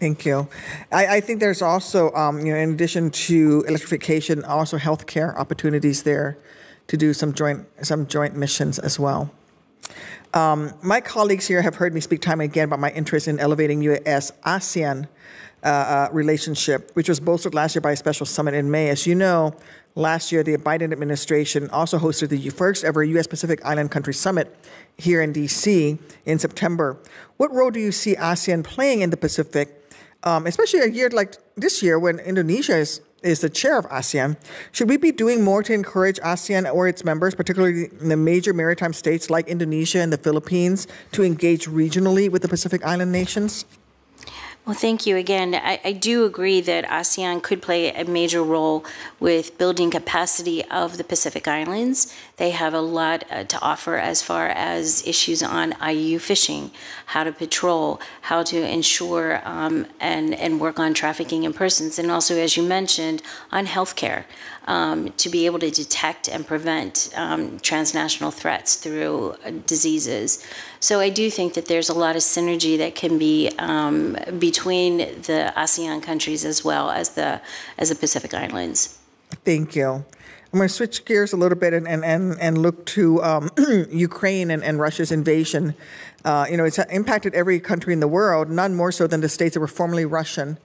Thank you. I, I think there's also, um, you know, in addition to electrification, also healthcare opportunities there to do some joint some joint missions as well. Um, my colleagues here have heard me speak time and again about my interest in elevating U.S. ASEAN uh, uh, relationship, which was bolstered last year by a special summit in May. As you know, last year the Biden administration also hosted the first ever U.S. Pacific Island Country Summit here in D.C. in September. What role do you see ASEAN playing in the Pacific? Um, especially a year like this year when Indonesia is, is the chair of ASEAN, should we be doing more to encourage ASEAN or its members, particularly the major maritime states like Indonesia and the Philippines, to engage regionally with the Pacific Island nations? Well, thank you again. I, I, do agree that ASEAN could play a major role with building capacity of the Pacific Islands. They have a lot uh, to offer as far as issues on IUU fishing, how to patrol, how to ensure um, and, and work on trafficking in persons, and also, as you mentioned, on healthcare um, to be able to detect and prevent um, transnational threats through uh, diseases. So I do think that there's a lot of synergy that can be um, between the ASEAN countries as well as the as the Pacific Islands. Thank you. I'm going to switch gears a little bit and, and, and, and look to um, Ukraine and, and Russia's invasion. Uh, you know, it's impacted every country in the world, none more so than the states that were formerly Russian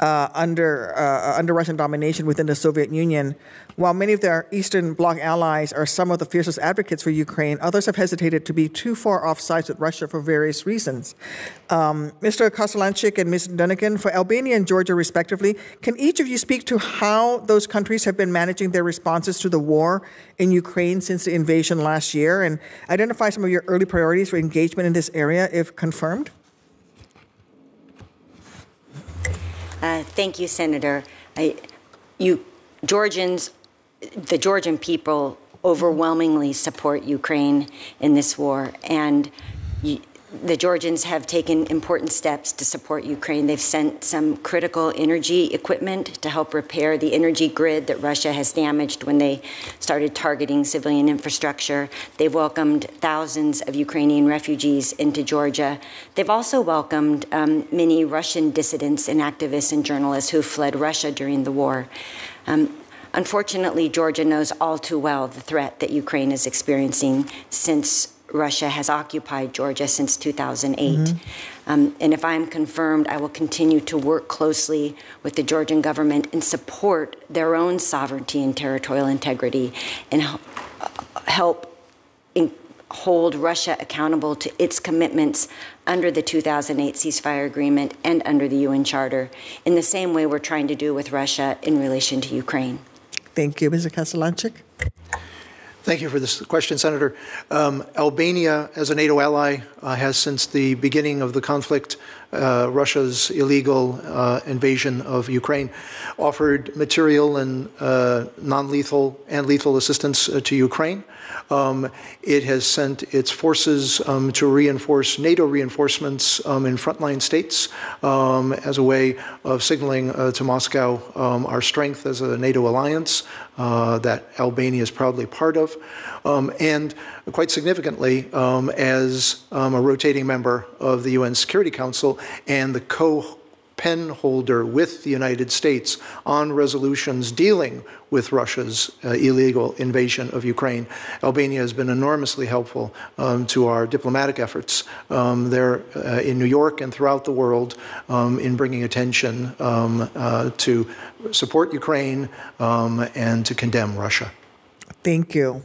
uh, under, uh, under Russian domination within the Soviet Union. While many of their Eastern Bloc allies are some of the fiercest advocates for Ukraine, others have hesitated to be too far off sides with Russia for various reasons. Um, Mr. Kostelancik and Ms. Dunnigan, for Albania and Georgia respectively, can each of you speak to how those countries have been managing their responses to the war in Ukraine since the invasion last year and identify some of your early priorities for engagement in this area if confirmed? Uh, thank you, Senator. I, you, Georgians, the Georgian people overwhelmingly support Ukraine in this war, and you, the Georgians have taken important steps to support Ukraine. They've sent some critical energy equipment to help repair the energy grid that Russia has damaged when they started targeting civilian infrastructure. They've welcomed thousands of Ukrainian refugees into Georgia. They've also welcomed um, many Russian dissidents and activists and journalists who fled Russia during the war. Um, Unfortunately, Georgia knows all too well the threat that Ukraine is experiencing since Russia has occupied Georgia since 2008. Mm-hmm. Um, and if I'm confirmed, I will continue to work closely with the Georgian government and support their own sovereignty and territorial integrity and help in- hold Russia accountable to its commitments under the 2008 ceasefire agreement and under the UN Charter, in the same way we're trying to do with Russia in relation to Ukraine. Thank you, Mr. Kostelancik. Thank you for this question, Senator. Um, Albania, as a NATO ally, uh, has since the beginning of the conflict, uh, Russia's illegal uh, invasion of Ukraine, offered material and uh, non lethal and lethal assistance uh, to Ukraine. Um, it has sent its forces um, to reinforce NATO reinforcements um, in frontline states um, as a way of signaling uh, to Moscow um, our strength as a NATO alliance uh, that Albania is proudly part of. Um, and quite significantly, as a rotating member of the UN Security Council and the co pen holder with the United States on resolutions dealing with Russia's uh, illegal invasion of Ukraine. Albania has been enormously helpful um, to our diplomatic efforts um, there uh, in New York and throughout the world um, in bringing attention um, uh, to support Ukraine um, and to condemn Russia. Thank you.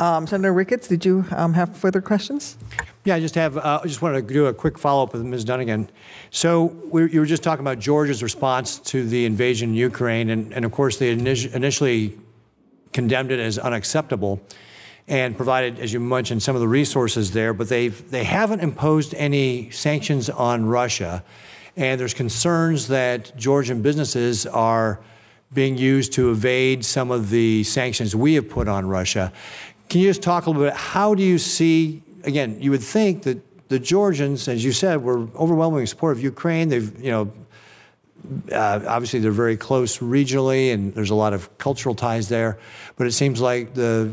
Um, Senator Ricketts, did you have further questions? Yeah, I just have. Uh, I just wanted to do a quick follow up with Ms. Dunnigan. So we, you were just talking about Georgia's response to the invasion in Ukraine, and, and of course they initi- initially condemned it as unacceptable, and provided, as you mentioned, some of the resources there. But they've they haven't imposed any sanctions on Russia, and there's concerns that Georgian businesses are being used to evade some of the sanctions we have put on Russia. Can you just talk a little bit? How do you see, again, you would think that the Georgians, as you said, were overwhelmingly supportive of Ukraine. They've, you know, uh, obviously they're very close regionally and there's a lot of cultural ties there. But it seems like the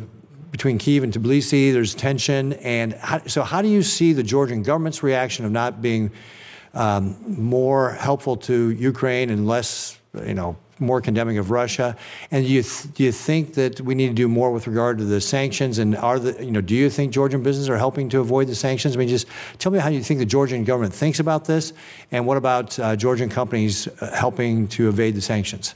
between Kiev and Tbilisi, there's tension. And how, so, how do you see the Georgian government's reaction of not being um, more helpful to Ukraine and less, you know, more condemning of Russia? And do you, th- do you think that we need to do more with regard to the sanctions? And are the, you know, do you think Georgian businesses are helping to avoid the sanctions? I mean, just tell me how you think the Georgian government thinks about this, and what about uh, Georgian companies uh, helping to evade the sanctions?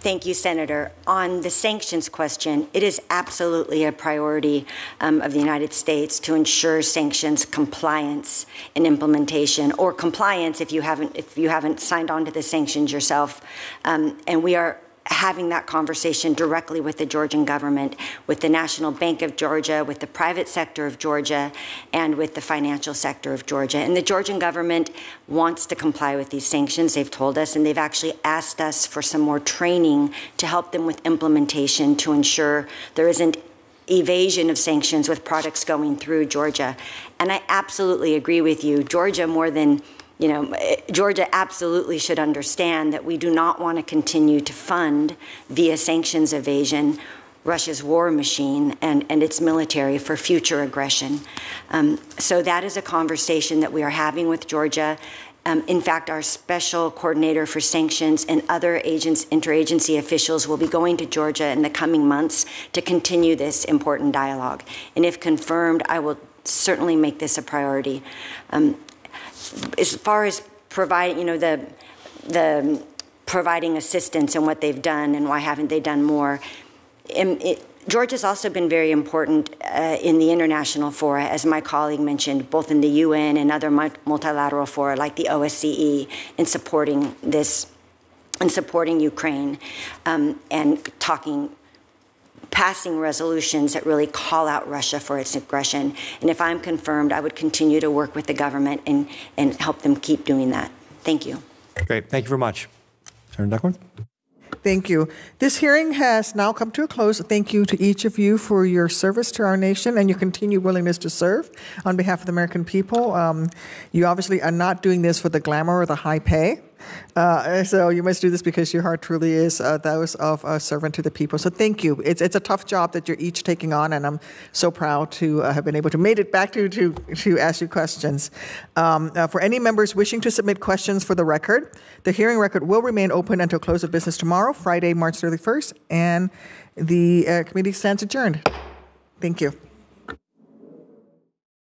Thank you, Senator. On the sanctions question, it is absolutely a priority um, of the United States to ensure sanctions compliance and implementation, or compliance if you haven't if you haven't signed on to the sanctions yourself. Um, and we are having that conversation directly with the Georgian government, with the National Bank of Georgia, with the private sector of Georgia, and with the financial sector of Georgia. And the Georgian government wants to comply with these sanctions, they've told us, and they've actually asked us for some more training to help them with implementation to ensure there isn't evasion of sanctions with products going through Georgia. And I absolutely agree with you. Georgia, more than you know, Georgia absolutely should understand that we do not want to continue to fund via sanctions evasion Russia's war machine and, and its military for future aggression. Um, so that is a conversation that we are having with Georgia. Um, in fact, our special coordinator for sanctions and other agents, interagency officials will be going to Georgia in the coming months to continue this important dialogue. And if confirmed, I will certainly make this a priority. Um, as far as providing, you know, the the providing assistance and what they've done and why haven't they done more. It, Georgia's also been very important uh, in the international fora, as my colleague mentioned, both in the UN and other multilateral fora like the OSCE, in supporting this, in supporting Ukraine, um, and talking passing resolutions that really call out Russia for its aggression. And if I'm confirmed, I would continue to work with the government and, and help them keep doing that. Thank you. Great. Thank you very much. Senator Duckworth? Thank you. This hearing has now come to a close. Thank you to each of you for your service to our nation and your continued willingness to serve on behalf of the American people. Um, you obviously are not doing this for the glamour or the high pay. Uh, so you must do this because your heart truly is uh, those of a servant to the people. So thank you. It's, it's a tough job that you're each taking on, and I'm so proud to uh, have been able to made it back to to, to ask you questions. Um, uh, for any members wishing to submit questions for the record, the hearing record will remain open until close of business tomorrow, Friday, March 31st, and the uh, committee stands adjourned. Thank you.